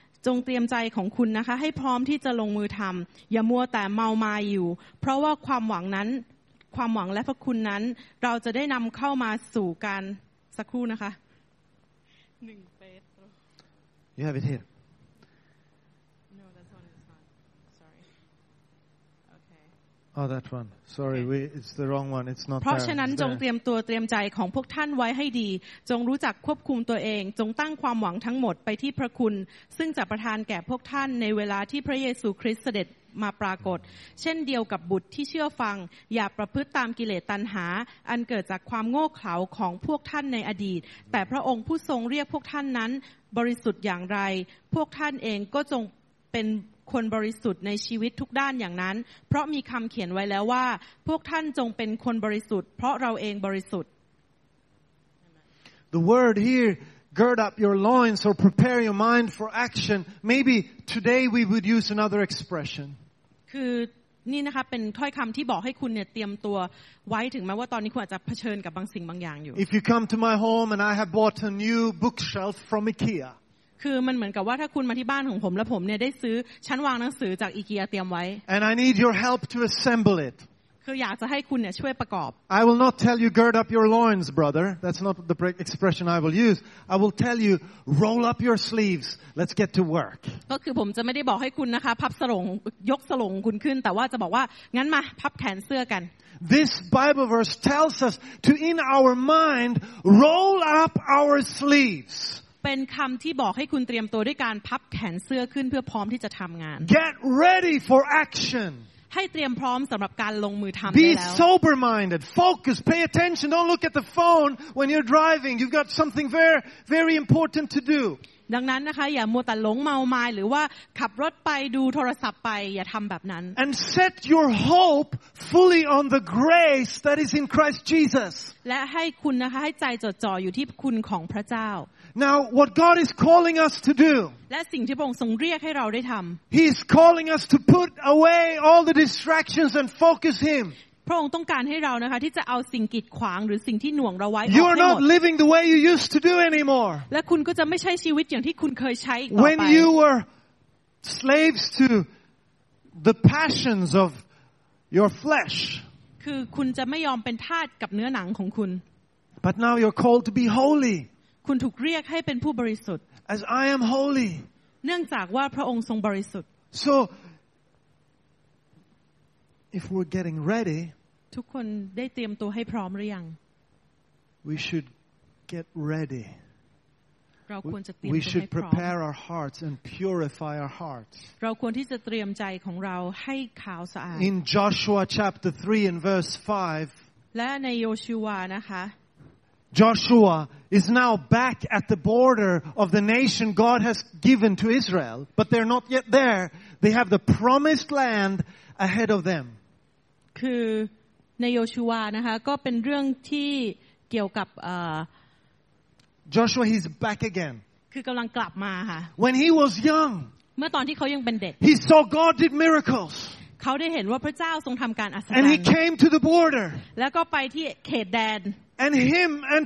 จงเตรียมใจของคุณนะคะ ให้พร้อมที่จะลงมือทำอย่ามัวแต่เมามาอยู่ เพราะว่าความหวังนั้น ความหวังและพระคุณนั้น เราจะได้นำเข้ามาสู่การสักครู่นะคะหนึ่งเปโตร You have it here. no that's one is not sorry okay Oh, that one. Sorry, we, it's the wrong one. It's not เพราะ there. ฉะนั้น It's จง there. เตรียมตัวเตรียมใจของพวกท่านไว้ให้ดี จงรู้จักควบคุมตัวเอง จงตั้งความหวังทั้งหมดไปที่พระคุณ ซึ่งจะประทานแก่พวกท่านในเวลาที่พระเยซูคริสต์เสด็จมาปรากฏ เช่นเดียวกับบุตรที่เชื่อฟัง อย่าประพฤติตามกิเลสตัณหา อันเกิดจากความโง่เขลาของพวกท่านในอดีต แต่พระองค์ผู้ทรงเรียกพวกท่านนั้น บริสุทธิ์อย่างไร พวกท่านเองก็จงเป็น คนบริสุทธิ์ในชีวิตทุกด้านอย่างนั้น เพราะมีคำเขียนไว้แล้วว่า พวกท่านจงเป็นคนบริสุทธิ์ เพราะเราเองบริสุทธิ์ The word here, gird up your loins or prepare your mind for action. Maybe today we would use another expression. คือนี่นะคะเป็นถ้อยคำที่บอกให้คุณเนี่ยเตรียมตัวไว้ถึงแม้ว่าตอนนี้คุณอาจจะเผชิญกับบางสิ่งบางอย่างอยู่ If you come to my home and I have bought a new bookshelf from IKEA, คือมันเหมือนกับว่าถ้าคุณมาที่บ้านของผมแล้วผมเนี่ยได้ซื้อชั้นวางหนังสือจากอีเกียเตรียมไว้ and I need your help to assemble it. คืออยากจะให้คุณเนี่ยช่วยประกอบ I will not tell you gird up your loins, brother. That's not the pre- expression I will use. I will tell you roll up your sleeves. Let's get to work. ก็คือผมจะไม่ได้บอกให้คุณนะคะพับสลงยกสลงคุณขึ้น แต่ว่าจะบอกว่างั้นมาพับแขนเสื้อกัน This Bible verse tells us to in our mind roll up our sleeves. เป็นคำที่บอกให้คุณเตรียมตัวด้วยการพับแขนเสื้อขึ้นเพื่อพร้อมที่จะทำงาน Get ready for action. ให้เตรียมพร้อมสำหรับการลงมือทำได้ Be แล้ว sober minded. Focus. Pay attention. Don't look at the phone when you're driving. You've got something very, very important to do. ดังนั้นนะคะอย่ามัวแต่หลงเมามายหรือว่าขับรถไปดูโทรศัพท์ไปอย่าทำแบบนั้น And set your hope fully on the grace that is in Christ Jesus. และให้คุณนะคะให้ใจจดจ่ออยู่ที่คุณของพระเจ้า Now, what God is calling us to do, และสิ่งที่พระองค์ทรงเรียกให้เราได้ทำ He's calling us to put away all the distractions and focus Him. พระองค์ต้องการให้เรานะคะ ที่จะเอาสิ่งกีดขวางหรือสิ่งที่หน่วงเราไว้อ You อก are ให้หม not ด living the way you used to do anymore. และคุณก็จะไม่ใช่ชีวิตอย่างที่คุณเคยใช้อีกต่อ When ไป you were slaves to the passions of your flesh. คือคุณจะไม่ยอมเป็นทาสกับเนื้อหนังของคุณ But now you're called to be holy คุณถูกเรียกให้เป็นผู้บริสุทธิ์ as I am holy. เนื่องจากว่าพระองค์ทรงบริสุทธิ์ So, if we're getting ready, ทุกคนได้เตรียมตัวให้พร้อมหรือยัง we should get ready. เราควรจะเตรีย We มตัวให้ should พร้อม prepare our hearts and purify our hearts. เราควรที่จะเตรียมใจของเราให้ขาวสะอาด In Joshua chapter 3 and verse 5, และในโยชูวานะคะ Joshua is now back at the border of the nation God has given to Israel, but they're not yet there. They have the promised land ahead of them. คือในโยชูวานะคะก็เป็นเรื่องที่เกี่ยวกับเอ่อ Joshua, he's back again. คือกำลังกลับมาค่ะ When he was young, เมื่อตอนที่เขายังเป็นเด็ก he saw God did miracles. เขาได้เห็นว่าพระเจ้าทรงทำการอัศจร And he รย์ came to the border. แล้วก็ไปที่เขตแดน And him and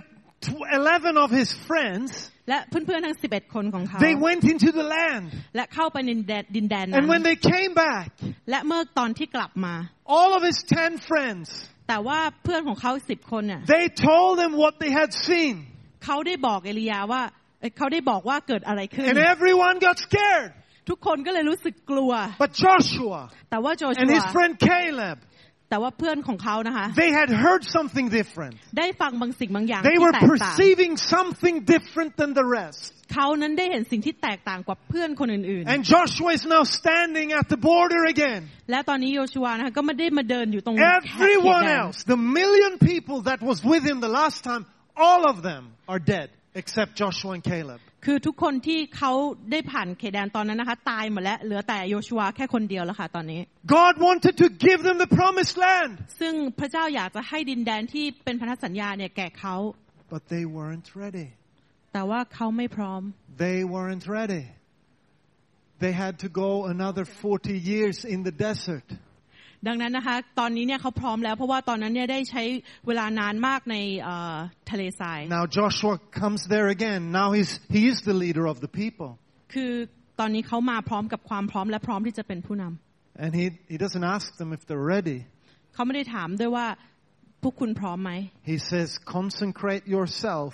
tw- 11 of his friends, และเพื่อนๆทั้ง 11 คนของเขา they went into the land. และเข้าไปในแดนดินแดนนั้ And when น they came back, และเมื่อตอนที่กลับมา all of his 10 friends, แต่ว่าเพื่อนของเขาสิบคนเนี่ย they told them what they had seen. เขาได้บอกเอลียาว่าเอ่อเขาได้บอกว่าเกิดอะไรขึ้น And everyone got scared. ทุกคนก็เลยรู้สึกกลัว But Joshua แต่ว่าโจ and ชัว his friend Caleb, แต่ว่าเพื่อนของเขานะคะ they had heard something different. ได้ฟังบางสิ่งบางอย่าง They ที่ were แตกต่าง perceiving something different than the rest. เขานั้นได้เห็นสิ่งที่แตกต่างกว่าเพื่อนคนอื่น And Joshua is now standing at the border again. ๆ และตอนนี้โยชัวนะคะก็ไม่ได้มาเดินอยู่ตรงแขกเขต Everyone แดน else, the million people that was with him the last time, all of them are dead except Joshua and Caleb. คือทุกคนที่เขาได้ผ่านเขตแดนตอนนั้นนะคะตายหมดแล้วเหลือแต่โยชัวแค่คนเดียวแล้วค่ะตอนนี้ God wanted to give them the promised land, ซึ่งพระเจ้าอยากจะให้ดินแดนที่เป็นพันธสัญญาเนี่ยแก่เขา but they weren't ready. แต่ว่าเขาไม่พร้อม They weren't ready. They had to go another 40 years in the desert. ดังนั้นนะคะตอนนี้เนี่ยเขาพร้อมแล้วเพราะว่าตอนนั้นเนี่ยได้ใช้เวลานานมากในเอ่อทะเลทราย Now Joshua comes there again. Now he's, he is the leader of the people. คือตอนนี้เขามาพร้อมกับความพร้อมและพร้อมที่จะเป็นผู้นำ And he, he doesn't ask them if they're ready. เขาไม่ได้ถามด้วยว่าพวกคุณพร้อมไหม He says, consecrate yourself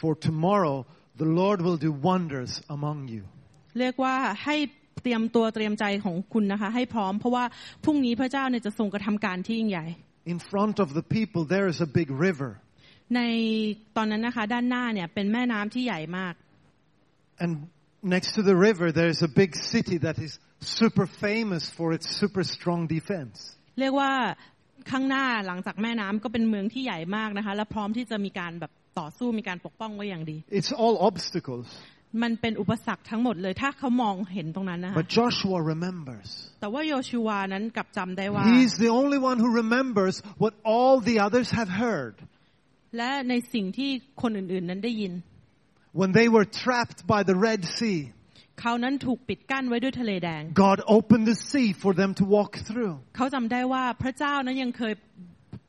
for tomorrow the Lord will do wonders among you. เรียกว่าให้ เตรียมตัวเตรียมใจของคุณนะคะให้พร้อมเพราะว่าพรุ่งนี้พระเจ้าเนี่ยจะทรงกระทำการที่ยิ่งใหญ่ In front of the people there is a big river. ในตอนนั้นนะคะด้านหน้าเนี่ยเป็นแม่น้ำที่ใหญ่มาก And next to the river there is a big city that is super famous for its super strong defense. เรียกว่าข้างหน้าหลังจากแม่น้ำก็เป็นเมืองที่ใหญ่มากนะคะและพร้อมที่จะมีการแบบต่อสู้มีการปกป้องไว้อย่างดี It's all obstacles. มันเป็นอุปสรรคทั้งหมดเลยถ้าเขามองเห็นตรงนั้นนะคะ But Joshua remembers. แต่ว่าโยชูวานั้นกลับจำได้ว่า He's the only one who remembers what all the others have heard. และในสิ่งที่คนอื่นๆนั้นได้ยิน When they were trapped by the Red Sea, เขานั้นถูกปิดกั้นไว้ด้วยทะเลแดง God opened the sea for them to walk through. เขาจำได้ว่าพระเจ้านั้นยังเคย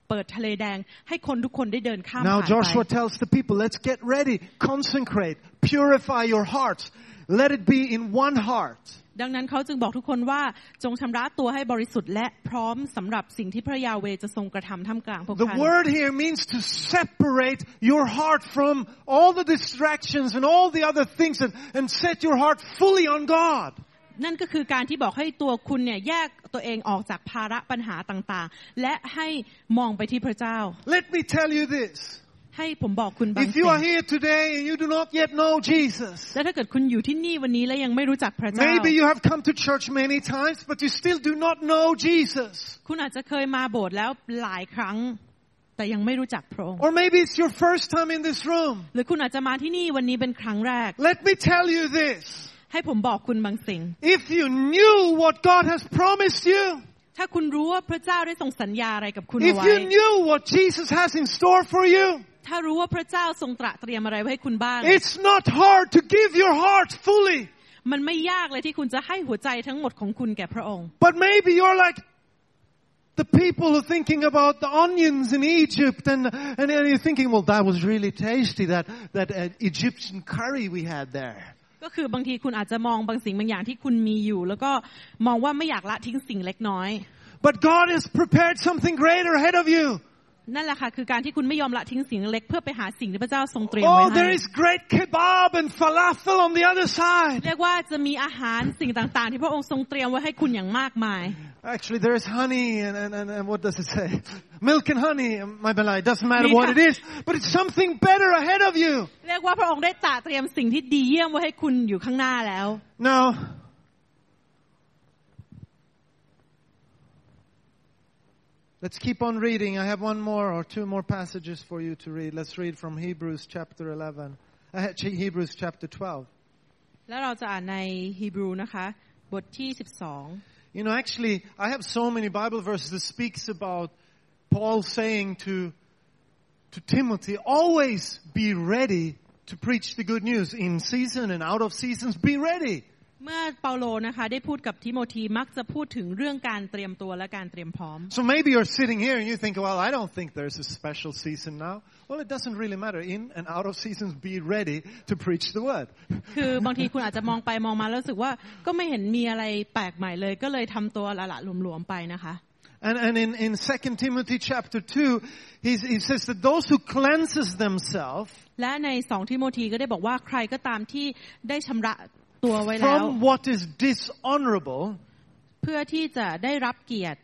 เปิดทะเลแดง ให้คนทุกคนได้เดินข้าม Now ผ่านไป Joshua tells the people, let's get ready, consecrate, purify your hearts. Let it be in one heart. ดังนั้นเขาจึงบอกทุกคนว่าจงชำระตัวให้บริสุทธิ์และพร้อมสำหรับสิ่งที่พระยาเวจะทรงกระทำท่ามกลางพวก The ท่าน word here means to separate your heart from all the distractions and all the other things and, and set your heart fully on God. นั่นก็คือการที่บอกให้ตัวคุณเนี่ยแยกตัวเองออกจากภาระปัญหาต่างๆ และให้มองไปที่พระเจ้า Let me tell you this. ให้ผมบอกคุณบาง If สิ่ you ง are here today and you do not yet know Jesus, และถ้าเกิดคุณอยู่ที่นี่วันนี้และยังไม่รู้จักพระเจ้า maybe you have come to church many times, but you still do not know Jesus. คุณอาจจะเคยมาโบสถ์แล้วหลายครั้งแต่ยังไม่รู้จักพระองค์ Or maybe it's your first time in this room. หรือคุณอาจจะมาที่นี่วันนี้เป็นครั้งแรก Let me tell you this. ให้ผมบอกคุณบางสิ่ง If you knew what God has promised you, ถ้าคุณรู้ว่าพระเจ้าได้ส่งสัญญาอะไรกับคุณ if เอาไว้ you knew what Jesus has in store for you, ถ้ารู้ว่าพระเจ้าทรงตระเตรียมอะไรไว้ให้คุณบ้าง it's not hard to give your heart fully. มันไม่ยากเลยที่คุณจะให้หัวใจทั้งหมดของคุณแก่พระองค์ But maybe you're like, The people are thinking about the onions in Egypt and, and you're thinking, well, that was really tasty, that, that uh, Egyptian curry we had there. ก็คือบางทีคุณอาจจะมองบางสิ่งบางอย่างที่คุณมีอยู่ แล้วก็มองว่าไม่อยากละทิ้งสิ่งเล็กน้อย But God has prepared something greater ahead of you. นั่นแหละค่ะคือการที่คุณไม่ยอมละทิ้งสิ่งเล็กเพื่อไปหาสิ่งที่พระเจ้าทรงเตรียมไว้ Oh, ให้ there is great kebab and falafel on the other side. เรียกว่าจะมีอาหารสิ่งต่างๆ ที่พระองค์ทรงเตรียมไว้ให้คุณอย่างมากมาย Actually, there is honey and, and, and, and what does it say? Milk and honey. My bella. It doesn't matter what it is, but it's something better ahead of you. เรียกว่าพระองค์ได้ตระเตรียมสิ่งที่ดีเยี่ยมไว้ให้คุณอยู่ข้างหน้าแล้ว Now, let's keep on reading. I have one more or two more passages for you to read. Let's read from Hebrews chapter 11. Uh, actually, Hebrews chapter 12. แล้วเราจะอ่านในฮีบรูนะคะ บทที่ You know, actually, I have so many Bible verses that speaks about Paul saying to, to Timothy, always be ready to preach the good news in season and out of seasons. Be ready. 12เมื่อเปาโลนะคะได้พูดกับทิโมธีมักจะพูดถึงเรื่องการเตรียมตัวและการเตรียมพร้อม So maybe you're sitting here and you think, well, I don't think there's a special season now. Well, it doesn't really matter. In and out of seasons, be ready to preach the word. คือบางทีคุณอาจจะมองไปมองมาแล้วรู้สึกว่าก็ไม่เห็นมีอะไรแปลกใหม่เลย ก็เลยทำตัวละละหลวมๆไปนะคะ And, and in, in 2 Timothy chapter 2, he's, he says that those who cleanses themselves และในสองทิโมธีก็ได้บอกว่าใครก็ตามที่ได้ชำระ ตัวไว้แล้ว from what is dishonorable, เพื่อที่จะได้รับเกียรติ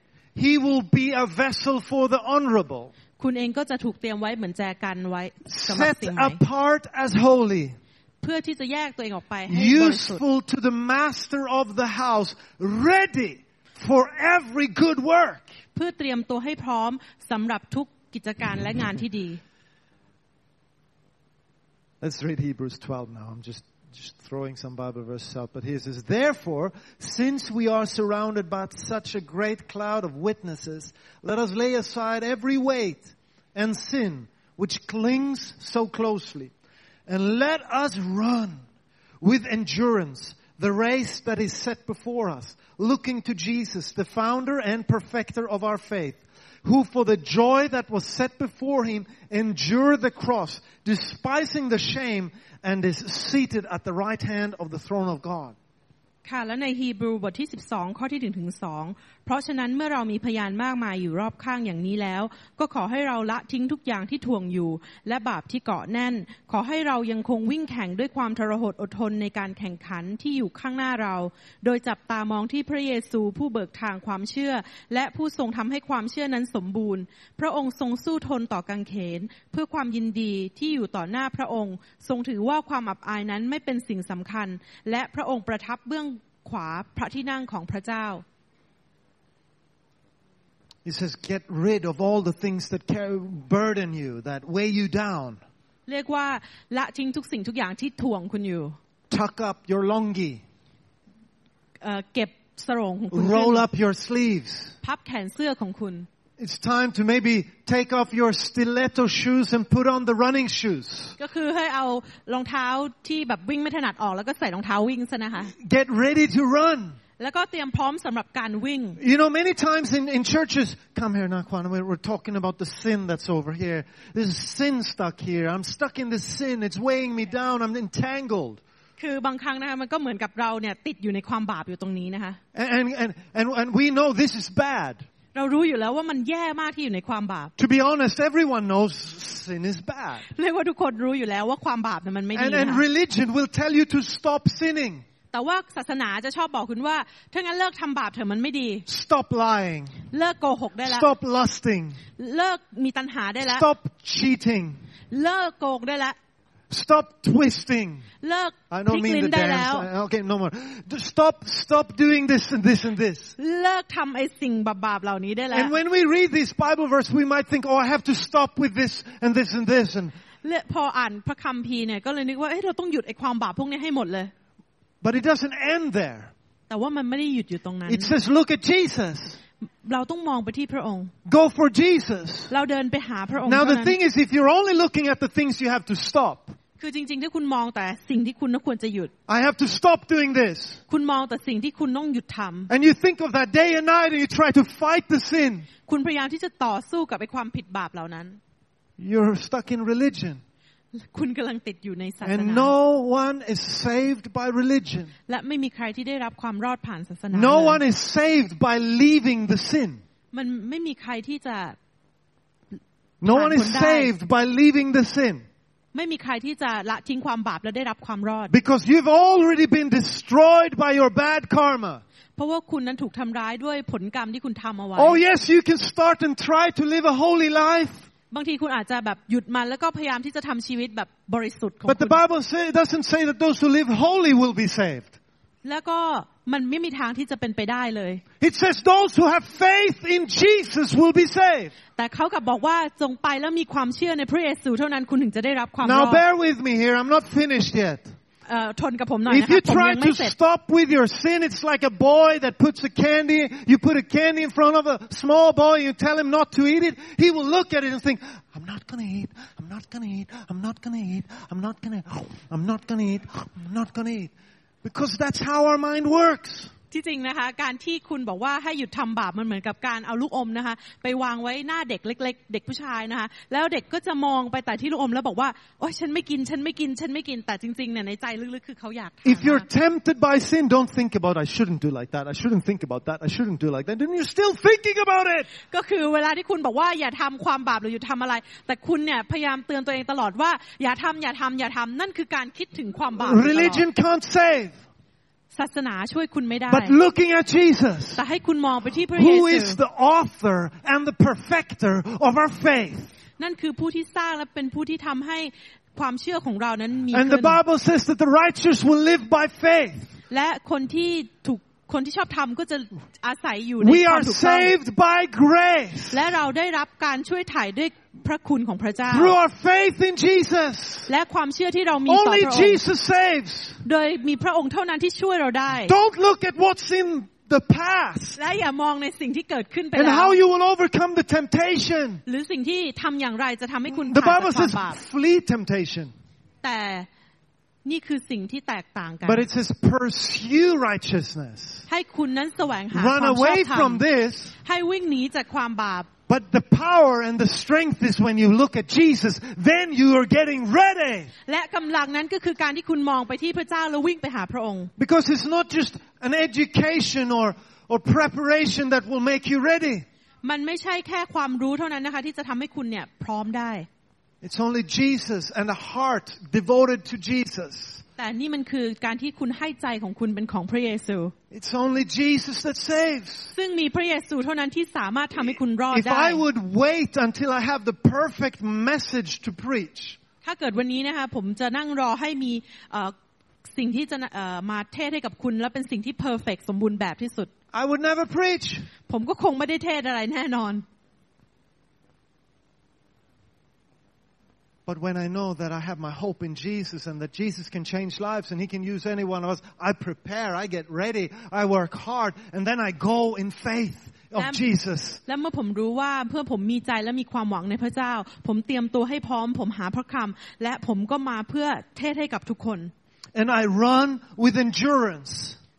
he will be a vessel for the honorable, คุณเองก็จะถูกเตรียมไว้เหมือนแจกันไว้สำหรับ set สิ่งไหน apart as holy, เพื่อที่จะแยกตัวเองออกไปให้บริสุทธิ์ useful to the master of the house, ready for every good work. เพื่อเตรียมตัวให้พร้อมสำหรับทุกกิจการและงานที่ดี Let's read Hebrews 12 now. I'm just, just throwing some Bible verses out. But it says, Therefore, since we are surrounded by such a great cloud of witnesses, let us lay aside every weight and sin which clings so closely. And let us run with endurance the race that is set before us, looking to Jesus, the founder and perfecter of our faith, who for the joy that was set before him endured the cross, despising the shame, and is seated at the right hand of the throne of God. ค่ะและในฮีบรูบทที่ 12 ข้อที่1ถึง2 เพราะฉะนั้นเมื่อเรามีพยานมากมายอยู่รอบข้างอย่างนี้แล้ว ก็ขอให้เราละทิ้งทุกอย่างที่ทวงอยู่ และบาปที่เกาะแน่น ขอให้เรายังคงวิ่งแข่งด้วยความทรหดอดทนในการแข่งขันที่อยู่ข้างหน้าเรา โดยจับตามองที่พระเยซูผู้เบิกทางความเชื่อ และผู้ทรงทำให้ความเชื่อนั้นสมบูรณ์ พระองค์ทรงสู้ทนต่อกังเขน เพื่อความยินดีที่อยู่ต่อหน้าพระองค์ ทรงถือว่าความอับอายนั้นไม่เป็นสิ่งสำคัญ และพระองค์ประทับเบื้องขวาพระที่นั่งของพระเจ้า He says, get rid of all the things that carry, burden you, that weigh you down. เรียกว่าละทิ้งทุกสิ่งทุกอย่างที่ถ่วงคุณอยู่ Tuck up your longi. เอ่อเก็บสรงของคุณ Roll ขึ้น up your sleeves. พับแขนเสื้อของคุณ It's time to maybe take off your stiletto shoes and put on the running shoes. ก็คือให้เอารองเท้าที่แบบวิ่งไม่ถนัดออกแล้วก็ใส่รองเท้าวิ่งซะนะคะ Get ready to run. แล้วก็เตรียมพร้อมสำหรับการวิ่ง You know, many times in, in churches, come here, Nakwan, we're, we're talking about the sin that's over here. There's sin stuck here. I'm stuck in this sin. It's weighing me down. I'm entangled. คือบางครั้งนะคะมันก็เหมือนกับเราเนี่ยติดอยู่ในความบาปอยู่ตรงนี้นะคะ And, and, and, and, and we know this is bad. เรารู้อยู่แล้วว่ามันแย่มากที่อยู่ในความบาป To be honest, everyone knows sin is bad. เรียกว่าทุกคนรู้อยู่แล้วว่าความบาปเนี่ยมันไม่ดี And, นะ and คะ religion will tell you to stop sinning. แต่ว่าศาสนาจะชอบบอกคุณว่าถ้างั้นเลิกทำบาปเถอะมันไม่ดี Stop lying. เลิกโกหกได้แล้ว Stop lusting. เลิกมีตัณหาได้แล้ว Stop cheating. เลิกโกงได้แล้ว Stop twisting. เลิก I พลิ don't ก mean ลิ้น the ได้แล้ว dance. Uh, Okay, no more. Just Stop, stop doing this and this and this. เลิกทำไอ้สิ่งบาปๆเหล่านี้ได้แล้ว And when we read this Bible verse, we might think, oh, I have to stop with this and this and this. And, และพออ่านพระคัมภีร์เนี่ยก็เลยนึกว่าเอ้เราต้องหยุดไอ้ความบาปพวกนี้ให้หมดเลย but it doesn't end there. แต่ว่ามันไม่ได้หยุดอยู่ตรงนั้น It says, look at Jesus. เราต้องมองไปที่พระองค์ Go for Jesus. เราเดินไปหาพระองค์ Now เท่า the นั้น thing is, if you're only looking at the things you have to stop, คือจริงๆถ้าคุณมองแต่สิ่งที่คุณควรจะหยุด I have to stop doing this. คุณมองแต่สิ่งที่คุณต้องหยุดทำ And you think of that day and night and you try to fight the sin. คุณพยายามที่จะต่อสู้กับไอ้ความผิดบาปเหล่านั้น You're stuck in religion. คุณกำลังติดอยู่ในศาสนา And no one is saved by religion. และไม่มีใครที่ได้รับความรอดผ่านศาสนา No เลย one is saved by leaving the sin. มันไม่มีใครที่จะ No one is ผ่านพ้นได้ saved by leaving the sin. ไม่มีใครที่จะละทิ้งความบาปและได้รับความรอด Because you've already been destroyed by your bad karma. เพราะว่าคุณนั้นถูกทำร้ายด้วยผลกรรมที่คุณทำเอาไว้ Oh yes, you can start and try to live a holy life. บางทีคุณอาจจะแบบหยุดมันแล้วก็พยายามที่จะทำชีวิตแบบบริสุทธิ์ของ But คุ the ณ Bible say, doesn't say that those who live holy will be saved. แล้วก็มันไม่มีทางที่จะเป็นไปได้เลย It says those who have faith in Jesus will be saved. แต่เขากลับบอกว่าจงไปแล้วมีความเชื่อในพระเยซูเท่านั้นคุณถึงจะได้รับความรอ Now ด bear with me here. I'm not finished yet. If you try to stop with your sin, it's like a boy that puts a candy, you put a candy in front of a small boy, you tell him not to eat it, he will look at it and think, I'm not gonna eat, I'm not gonna eat, I'm not gonna eat, I'm not gonna, I'm not gonna eat, I'm not gonna eat. Because that's how our mind works. ที่จริงนะคะ การที่คุณบอกว่าให้หยุดทำบาปมันเหมือนกับการเอาลูกอมนะคะ ไปวางไว้หน้าเด็กเล็ก ๆ เด็กผู้ชายนะคะ แล้วเด็กก็จะมองไปแต่ที่ลูกอมแล้วบอกว่าโอ๊ยฉันไม่กินฉันไม่กินฉันไม่กินแต่จริงๆเนี่ยในใจลึกๆคือเขาอยากทาน If you're มาก tempted by sin, don't think about, I shouldn't do like that, I shouldn't think about that, I shouldn't do like that. Then you're still thinking about it. ก็คือเวลาที่คุณบอกว่าอย่าทำความบาปหรืออย่าทำอะไร แต่คุณเนี่ยพยายามเตือนตัวเองตลอดว่าอย่าทำอย่าทำอย่าทำนั่นคือการคิดถึงความบาปอยู่ตลอด Religion can't save. ศาสนาช่วยคุณไม่ได้ But looking at Jesus, แต่ให้คุณมองไปที่พระเย who ซู is the author and the perfecter of our faith. นั่นคือผู้ที่สร้างและเป็นผู้ที่ทำให้ความเชื่อของเรานั้นมี And ขึ้ the น Bible says that the righteous will live by faith. และคนที่ถูกคนที่ชอบทำก็จะอาศัยอยู่ใน We ควา are มถูกต้อง saved by grace และเราได้รับการช่วยถ่ายด้วย พระคุณของพระเจ้า through our faith in Jesus. และความเชื่อที่เรามีต่อ Only พระองค์ Jesus saves. โดยมีพระองค์เท่านั้นที่ช่วยเราได้ Don't look at what's in the past และอย่ามองในสิ่งที่เกิดขึ้นไป and แล้ว how you will overcome the temptation. หรือสิ่งที่ทำอย่างไรจะทำให้คุณ The ผ่าน Bible จากควา says มบาป flee temptation, แต่นี่คือสิ่งที่แตกต่างกัน but it says pursue righteousness. ให้คุณนั้นแสวงหา Run ความชอบ away ธรร from ม this ให้วิ่งหนีจากความบาป But the power and the strength is when you look at Jesus, then you are getting ready. และกำลังนั้นก็คือการที่คุณมองไปที่พระเจ้าแล้ววิ่งไปหาพระองค์ Because it's not just an education or, or preparation that will make you ready. มันไม่ใช่แค่ความรู้เท่านั้นนะคะ ที่จะทำให้คุณเนี่ยพร้อมได้ It's only Jesus and a heart devoted to Jesus. แต่นี่มันคือการที่คุณให้ใจของคุณเป็นของพระเยซู It's only Jesus that saves. ซึ่งมีพระเยซูเท่านั้นที่สามารถทำให้คุณรอด If ได้ I would wait until I have the perfect message to preach, ถ้าเกิดวันนี้นะคะผมจะนั่งรอให้มีเอ่อสิ่งที่จะเอ่อมาเทศให้กับคุณและเป็นสิ่งที่เพอร์เฟกสมบูรณ์แบบที่สุด I would never preach. ผมก็คงไม่ได้เทศอะไรแน่นอน But when I know that I have my hope in Jesus and that Jesus can change lives and He can use any one of us, I prepare, I get ready, I work hard, and then I go in faith of Lam- Jesus. และเมื่อผมรู้ว่าเพื่อผมมีใจและมีความหวังในพระเจ้า ผมเตรียมตัวให้พร้อม ผมหาพระคำและผมก็มาเพื่อเทศให้กับทุกคน And I run with endurance.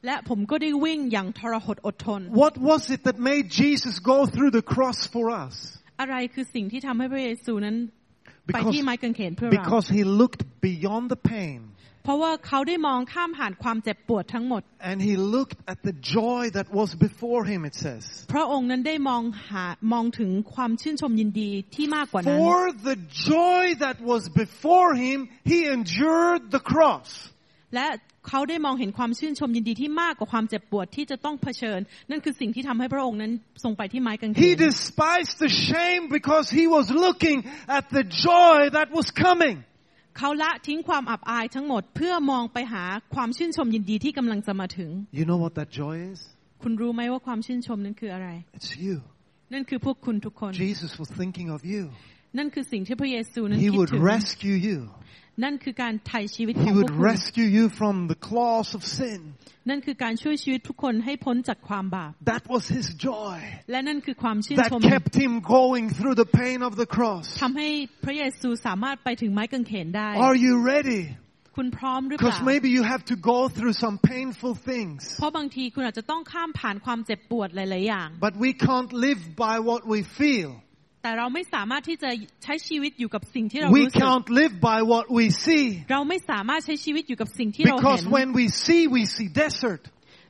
และผมก็ได้วิ่งอย่างทรหดอดทน What was it that made Jesus go through the cross for us? อะไรคือสิ่งที่ทำให้พระเยซูนั้นไป Because, ที่ไม้กางเขนเพื่อเรา because He looked beyond the pain เพราะว่าเขาได้มองข้ามผ่านความเจ็บปวดทั้งหมด and He looked at the joy that was before Him, it says. พระองค์นั้นได้มองหามองถึงความชื่นชมยินดีที่มากกว่านั้น For the joy that was before Him, He endured the cross. และ เขาได้มองเห็นความชื่นชมยินดีที่มากกว่าความเจ็บปวดที่จะต้องเผชิญ นั่นคือสิ่งที่ทำให้พระองค์นั้นทรงไปที่ไม้กางเข He น despised the shame because he was looking at the joy that was coming. เขาละทิ้งความอับอายทั้งหมดเพื่อมองไปหาความชื่นชมยินดีที่กำลังจะมาถึง You know what that joy is? คุณรู้ไหมว่าความชื่นชมนั้นคืออะไร It's you. นั่นคือพวกคุณทุกคน Jesus was thinking of you. นั่นคือสิ่งที่พระเยซูนั้น He คิด would ถึง rescue you. นั่นคือการไถ่ชีวิตขอ He งพว would กคุณ rescue you from the claws of sin. นั่นคือการช่วยชีวิตทุกคนให้พ้นจากความบาป That was his joy. และนั่นคือความชื่น That ชม kept him going through the pain of the cross. ทำให้พระเยซูสามารถไปถึงไม้กางเขนได้ Are you ready? คุณพร้อมหรือเป Because ล่า maybe you have to go through some painful things. เพราะบางทีคุณอาจจะต้องข้ามผ่านความเจ็บปวดหลายๆอย่าง But we can't live by what we feel. แต่เราไม่สามารถที่จะใช้ชีวิตอยู่กับสิ่งที่เรา We รู้สึก can't live by what we see. เราไม่สามารถใช้ชีวิตอยู่กับสิ่งที่เราเห็ Because น when we see, we see desert.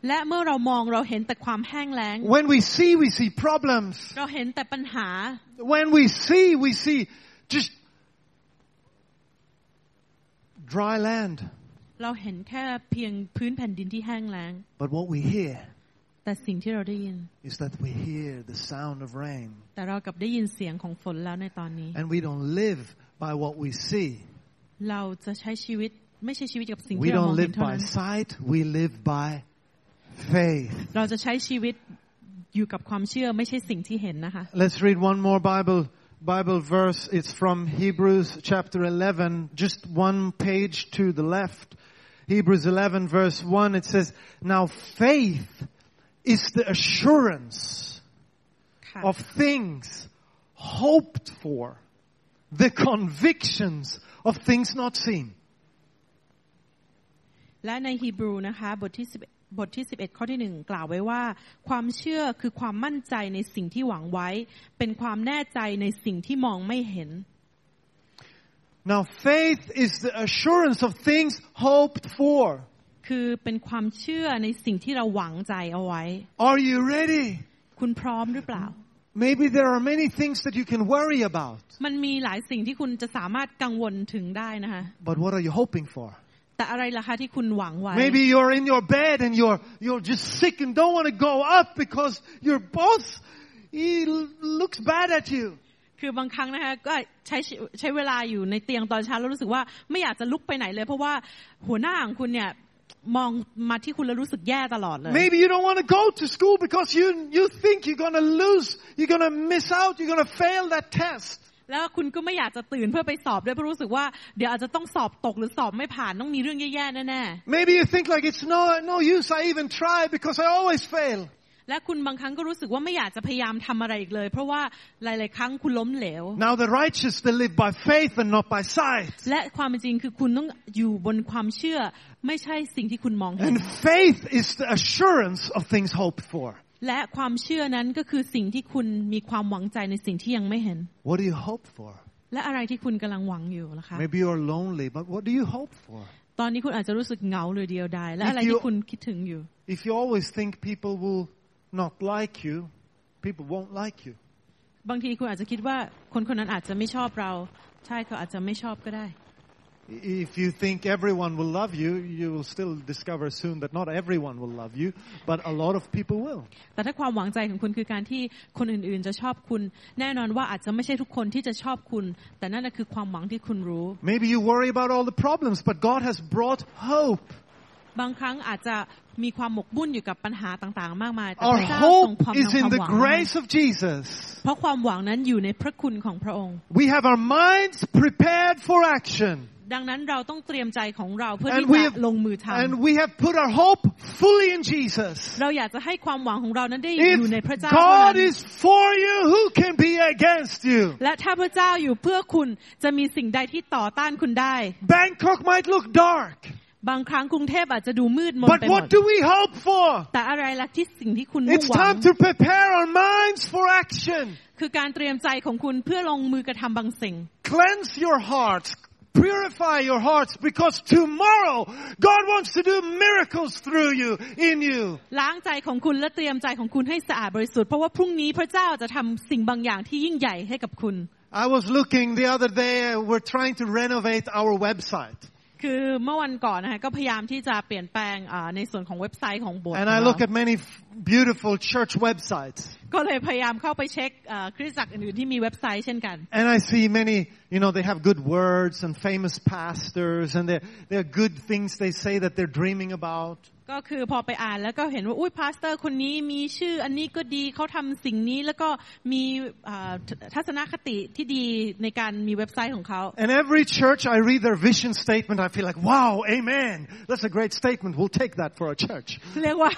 และเมื่อเรามองเราเห็นแต่ความแห้งแล้ง When we see, we see problems. เราเห็นแต่ปัญหา When we see, we see just dry land. เราเห็นแค่เพียงพื้นแผ่นดินที่แห้งแล้ง But what we hear แต่สิ่งที่เราได้ยิน is that we hear the sound of rain. แต่เรากลับได้ยินเสียงของฝนแล้วในตอนนี้ And we don't live by what we see. เราจะใช้ชีวิตไม่ใช่ชีวิตกับสิ่ง We ที่เรามอง don't เห็น live เท่า by นั้น sight, we live by faith. เราจะใช้ชีวิตอยู่กับความเชื่อไม่ใช่สิ่งที่เห็นนะคะ Let's read one more Bible Bible verse. It's from Hebrews chapter 11, just one page to the left. Hebrews 11 verse 1 it says, "Now faith is the assurance ค่ะ of things hoped for, the convictions of things not seen." และในฮีบรูนะคะบทที่11บทที่ 11 ข้อที่หนึ่งกล่าวไว้ว่า ความเชื่อคือความมั่นใจในสิ่งที่หวังไว้ เป็นความแน่ใจในสิ่งที่มองไม่เห็น Now faith is the assurance of things hoped for. คือเป็นความเชื่อในสิ่งที่เราหวังใจเอาไว้ Are you ready? คุณพร้อมหรือเปล่า Maybe there are many things that you can worry about. มันมีหลายสิ่งที่คุณจะสามารถกังวลถึงได้นะคะ But what are you hoping for? แต่อะไรล่ะคะที่คุณหวังไว้ Maybe you're in your bed and you're, you're just sick and don't want to go up because your boss, he l- looks bad at you. คือบางครั้งนะคะก็ใช้ชีใช้เวลาอยู่ในเตียงตอนเช้าแล้วรู้สึกว่าไม่อยากจะลุกไปไหนเลย เพราะว่าหัวหน้าของคุณเนี่ย มองมาที่คุณแล้วรู้สึกแย่ตลอดเลย Maybe you don't want to go to school because you, you think you're going to lose, you're going to miss out, you're going to fail that test. แล้วคุณก็ไม่อยากจะตื่นเพื่อไปสอบด้วยเพราะรู้สึกว่าเดี๋ยวอาจจะต้องสอบตกหรือสอบไม่ผ่านต้องมีเรื่องแย่ๆแน่ Maybe you think like it's no, no use I even try because I always fail. ๆและคุณบางครั้งก็รู้สึกว่าไม่อยากจะพยายามทำอะไรอีกเลย เพราะว่าหลาย ๆ ครั้งคุณล้มเหลว Now the righteous, they live by faith and not by sight. และความเป็นจริงคือคุณต้องอยู่บนความเชื่อไม่ใช่สิ่งที่คุณมองเห็น And faith is the assurance of things hoped for. และความเชื่อนั้นก็คือสิ่งที่คุณมีความหวังใจในสิ่งที่ยังไม่เห็น What do you hope for? และอะไรที่คุณกำลังหวังอยู่ล่ะคะ Maybe you're lonely, but what do you hope for? ตอนนี้คุณอาจจะรู้สึกเหงาหรือเดียวดายและอะไร If you- ที่คุณคิดถึงอยู่ If you always think people will not like you, people won't like you. บางทีคุณอาจจะคิดว่าคนคนนั้นอาจจะไม่ชอบเรา ใช่เขาอาจจะไม่ชอบก็ได้ If you think everyone will love you, you will still discover soon that not everyone will love you, but a lot of people will. แต่ถ้าความหวังใจของคุณคือการที่คนอื่นๆจะชอบคุณ แน่นอนว่าอาจจะไม่ใช่ทุกคนที่จะชอบคุณ แต่นั่นนะคือความหวังที่คุณรู้ Maybe you worry about all the problems, but God has brought hope. บางครั้งอาจจะ มีความหมกมุ่นอยู่กับปัญหาต่างๆ มากมายแต่ Our พระเจ้าทรง hope ความ is นำค in วาม the หวังมาให้ grace of Jesus. เพราะความหวังนั้นอยู่ในพระคุณของพระองค์ We have our minds prepared for action. ดังนั้นเราต้องเตรียมใจของเราเพื่อ And ที่ we จะ have, ลงมือทำ and we have put our hope fully in Jesus. เราอยากจะให้ความหวังของเรานั้นได้อยู่ในพระ If เจ้าเท่า God นั้น is for you, who can be against you? และถ้าพระเจ้าอยู่เพื่อคุณจะมีสิ่งใดที่ต่อต้านคุณได้ Bangkok might look dark, บางครั้งกรุงเทพอาจจะดูมืดมน but ไปหมด what do we hope for? แต่อะไรล่ะที่สิ่งที่คุณมุ่ง It's หวัง time to prepare our minds for action. คือการเตรียมใจของคุณเพื่อลงมือกระทำบางสิ่ง Cleanse your hearts. Purify your hearts because tomorrow God wants to do miracles through you, in you. ล้างใจของคุณและเตรียมใจของคุณให้สะอาดบริสุทธิ์เพราะว่าพรุ่งนี้พระเจ้าจะทำสิ่งบางอย่างที่ยิ่งใหญ่ให้กับคุณ I was looking the other day, uh, we're trying to renovate our website. คือเมื่อวันก่อนนะคะก็พยายามที่จะเปลี่ยนแปลงอ่าในส่วนของเว็บไซต์ของโบสถ์ And ของ I เรา look at many f- beautiful church websites. ก็เลยพยายามเข้าไปเช็คเอ่อคริสตจักรอื่นๆที่มีเว็บไซต์เช่นกัน And I see many, you know, they have good words and famous pastors and they're, they're good things they say that they're dreaming about. ก็คือพอไปอ่านแล้วก็เห็นว่าอุ้ยพาสเตอร์คนนี้มีชื่ออันนี้ก็ดีเขาทำสิ่งนี้แล้วก็มีเอ่อทัศนคติที่ดีในการมีเว็บไซต์ของเขา And every church I read their vision statement, I feel like, wow, amen. That's a great statement. We'll take that for our church. เรียกว่า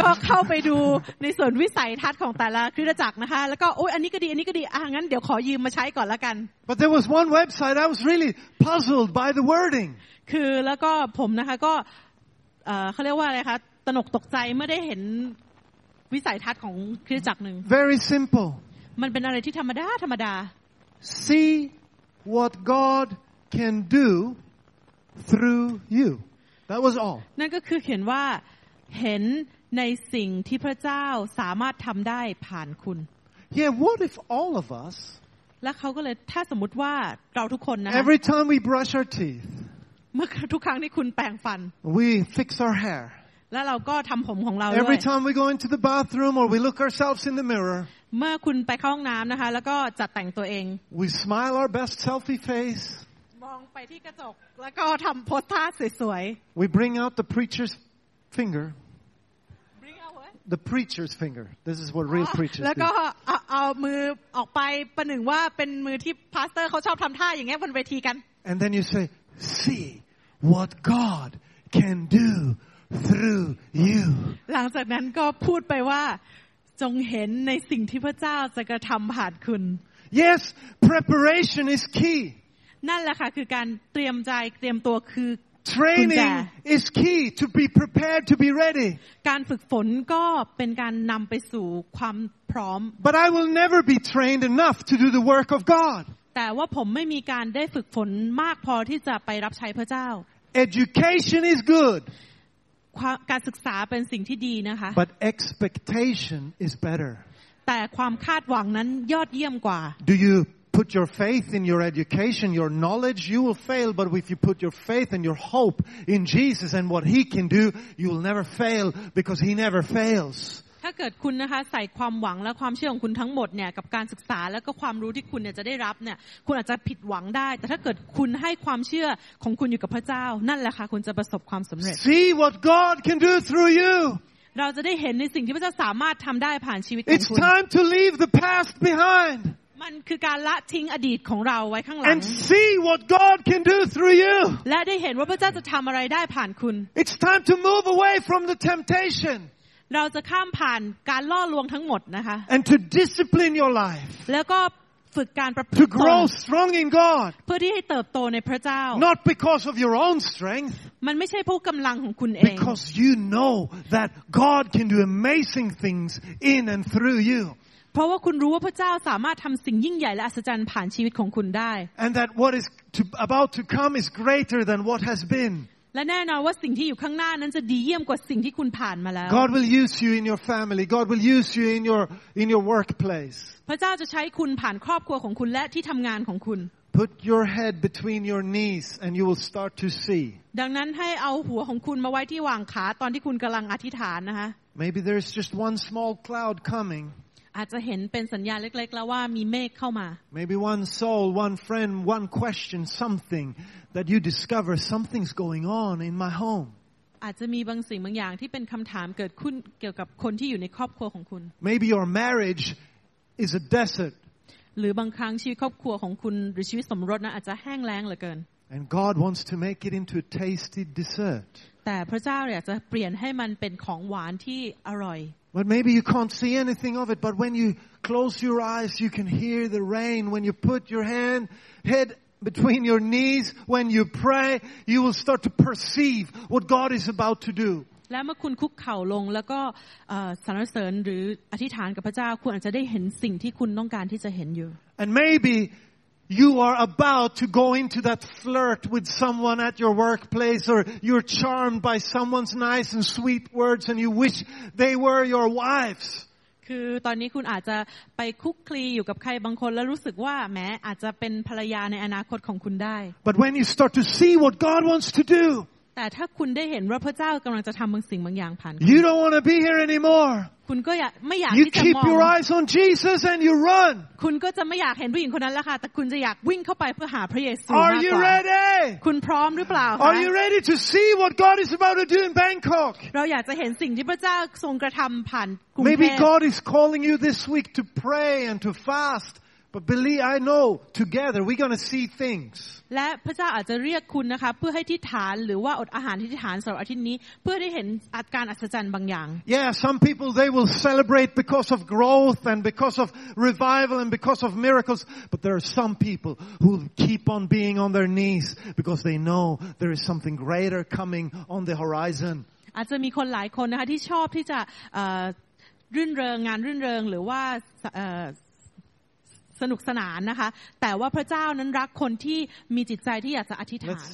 ก็เข้าไปดูในส่วนวิสัยทัศน์ของแต่ละคริสตจักรนะคะแล้วก็โอ้ยอันนี้ก็ดีอันนี้ก็ดีอะงั้นเดี๋ยวขอยืมมาใช้ก่อนละกัน But there was one website I was really puzzled by the wording. คือแล้วก็ผมนะคะก็เอ่อเขาเรียกว่าอะไรคะตระหนกตกใจเมื่อได้เห็นวิสัยทัศน์ของคริสตจักรหนึ่ง Very simple. มันเป็นอะไรที่ธรรมดาธรรมดา See what God can do through you. That was all. นั่นก็คือเขียนว่าเห็น ในสิ่งที่พระเจ้าสามารถทำได้ผ่านคุณ Yeah, what if all of us, และเขาก็เลยถ้าสมมติว่าเราทุกคนนะคะ every time we brush our teeth, เมื่อทุกครั้งที่คุณแปรงฟัน we fix our hair, แล้วเราก็ทำผมของเราด้ว every ย time we go into the bathroom or we look ourselves in the mirror, เมื่อคุณไปเข้าห้องน้ำนะคะ แล้วก็จัดแต่งตัวเอง we smile our best selfie face, มองไปที่กระจกแล้วก็ทำโพสท่าสวย we bring out the preacher's finger, ๆ Bring out what? The preacher's finger. This is what real preachers แล้วก็ do. เอาเอามือออกไปประหนึ่งว่าเป็นมือที่พาสเตอร์เขาชอบทำท่าอย่างเงี้ยบนเวทีกัน And then you say, see what God can do through you. หลังจากนั้นก็พูดไปว่าจงเห็นในสิ่งที่พระเจ้าจะกระทำผ่านคุณ Yes, preparation is key. นั่นแหละค่ะคือการเตรียมใจเตรียมตัวคือ Training is key to be prepared to be ready. การฝึกฝนก็เป็นการนำไปสู่ความพร้อม But I will never be trained enough to do the work of God. แต่ว่าผมไม่มีการได้ฝึกฝนมากพอที่จะไปรับใช้พระเจ้า Education is good, ความการศึกษาเป็นสิ่งที่ดีนะคะ but expectation is better. แต่ความคาดหวังนั้นยอดเยี่ยมกว่า Do you put your faith in your education, your knowledge? You will fail, but if you put your faith and your hope in Jesus and what He can do, you will never fail because He never fails. ถ้าเกิดคุณนะคะใส่ความหวังและความเชื่อของคุณทั้งหมดเนี่ยกับการศึกษาแล้วก็ความรู้ที่คุณเนี่ยจะได้รับเนี่ยคุณอาจจะผิดหวังได้ แต่ถ้าเกิดคุณให้ความเชื่อของคุณอยู่กับพระเจ้า นั่นแหละค่ะคุณจะประสบความสำเร็จ See what God can do through you. เราจะได้เห็นในสิ่งที่พระเจ้าสามารถทำได้ผ่านชีวิตของ It's คุณ time to leave the past behind มันคือการละทิ้งอดีตของเราไว้ข้างหลัง and see what God can do through you. และได้เห็นว่าพระเจ้าจะทำอะไรได้ผ่านคุณ It's time to move away from the temptation เราจะข้ามผ่านการล่อลวงทั้งหมดนะคะ and to discipline your life, แล้วก็ฝึกการประพฤ to ติตน grow strong in God, เพื่อที่ให้เติบโตในพระเจ้า not because of your own strength, มันไม่ใช่ผู้กำลังของคุณเอง because you know that God can do amazing things in and through you. เพราะว่าคุณรู้ว่าพระเจ้าสามารถทำสิ่งยิ่งใหญ่และอัศจรรย์ผ่านชีวิตของคุณได้ And that what is to, about to come is greater than what has been. และแน่นอนว่าสิ่งที่อยู่ข้างหน้านั้นจะดีเยี่ยมกว่าสิ่งที่คุณผ่านมาแล้ว God will use you in your family. God will use you in your, in your workplace. พระเจ้าจะใช้คุณผ่านครอบครัวของคุณและที่ทำงานของคุณ Put your head between your knees and you will start to see. ดังนั้นให้เอาหัวของคุณมาไว้ที่วางขาตอนที่คุณกำลังอธิษฐานนะคะ Maybe there's just one small cloud coming. อาจจะเห็นเป็นสัญญาณเล็กๆแล้วว่ามีเมฆเข้ามา Maybe one soul, one friend, one question, something that you discover something's going on in my home. อาจจะมีบางสิ่งบางอย่างที่เป็นคำถามเกิดขึ้นเกี่ยวกับคนที่อยู่ในครอบครัวของคุณ Maybe your marriage is a desert หรือบางครั้งชีวิตครอบครัวของคุณหรือชีวิตสมรสนะอาจจะแห้งแล้งเหลือเกิน and God wants to make it into a tasty dessert. แต่พระเจ้าอยากจะเปลี่ยนให้มันเป็นของหวานที่อร่อย But maybe you can't see anything of it, but when you close your eyes, you can hear the rain. When you put your hand, head between your knees, when you pray, you will start to perceive what God is about to do. และเมื่อคุณคุกเข่าลงแล้วก็เอ่อสรรเสริญหรืออธิษฐานกับพระเจ้า คุณอาจจะได้เห็นสิ่งที่คุณต้องการที่จะเห็นอยู่ And maybe you are about to go into that flirt with someone at your workplace or you're charmed by someone's nice and sweet words and you wish they were your wives. คือตอนนี้คุณอาจจะไปคุกคลีอยู่กับใครบางคนแล้วรู้สึกว่าแหม้อาจจะเป็นภรรยาในอนาคตของคุณได้ But when you start to see what God wants to do, แต่ถ้าคุณได้เห็นว่าพระเจ้ากำลังจะทำบางสิ่งบางอย่างผ่านคุณ You don't want to be here anymore. คุณก็อยากไม่อยาก You ที่จะ keep มอง your eyes on Jesus and you run. คุณก็จะไม่อยากเห็นผู้หญิงคนนั้นแล้วค่ะ แต่คุณจะอยากวิ่งเข้าไปเพื่อหาพระเยซู Are มาก you กว่า ready? คุณพร้อมหรือเปล่าคะ Are you ready to see what God is about to do in Bangkok? เราอยากจะเห็นสิ่งที่พระเจ้าทรงกระทำผ่านกรุงเท Maybe พ God is calling you this week to pray and to fast. But believe, I know together we're going to see things. และพระเจ้าอาจจะเรียกคุณนะคะเพื่อให้ที่ฐานหรือว่าอดอาหารที่ฐานสำหรับอาทิตย์นี้ เพื่อได้เห็นอาการอัศจรรย์บางอย่าง Yeah, some people they will celebrate because of growth and because of revival and because of miracles. But there are some people who keep on being on their knees because they know there is something greater coming on the horizon. อาจจะมีคนหลายคนนะคะที่ชอบที่จะเอ่อรื่นเริงงานรื่นเริงหรือว่าเอ่อ สนุกสนานนะคะ แต่ว่าพระเจ้านั้นรักคนที่มีจิตใจที่อยากจะอธิษฐาน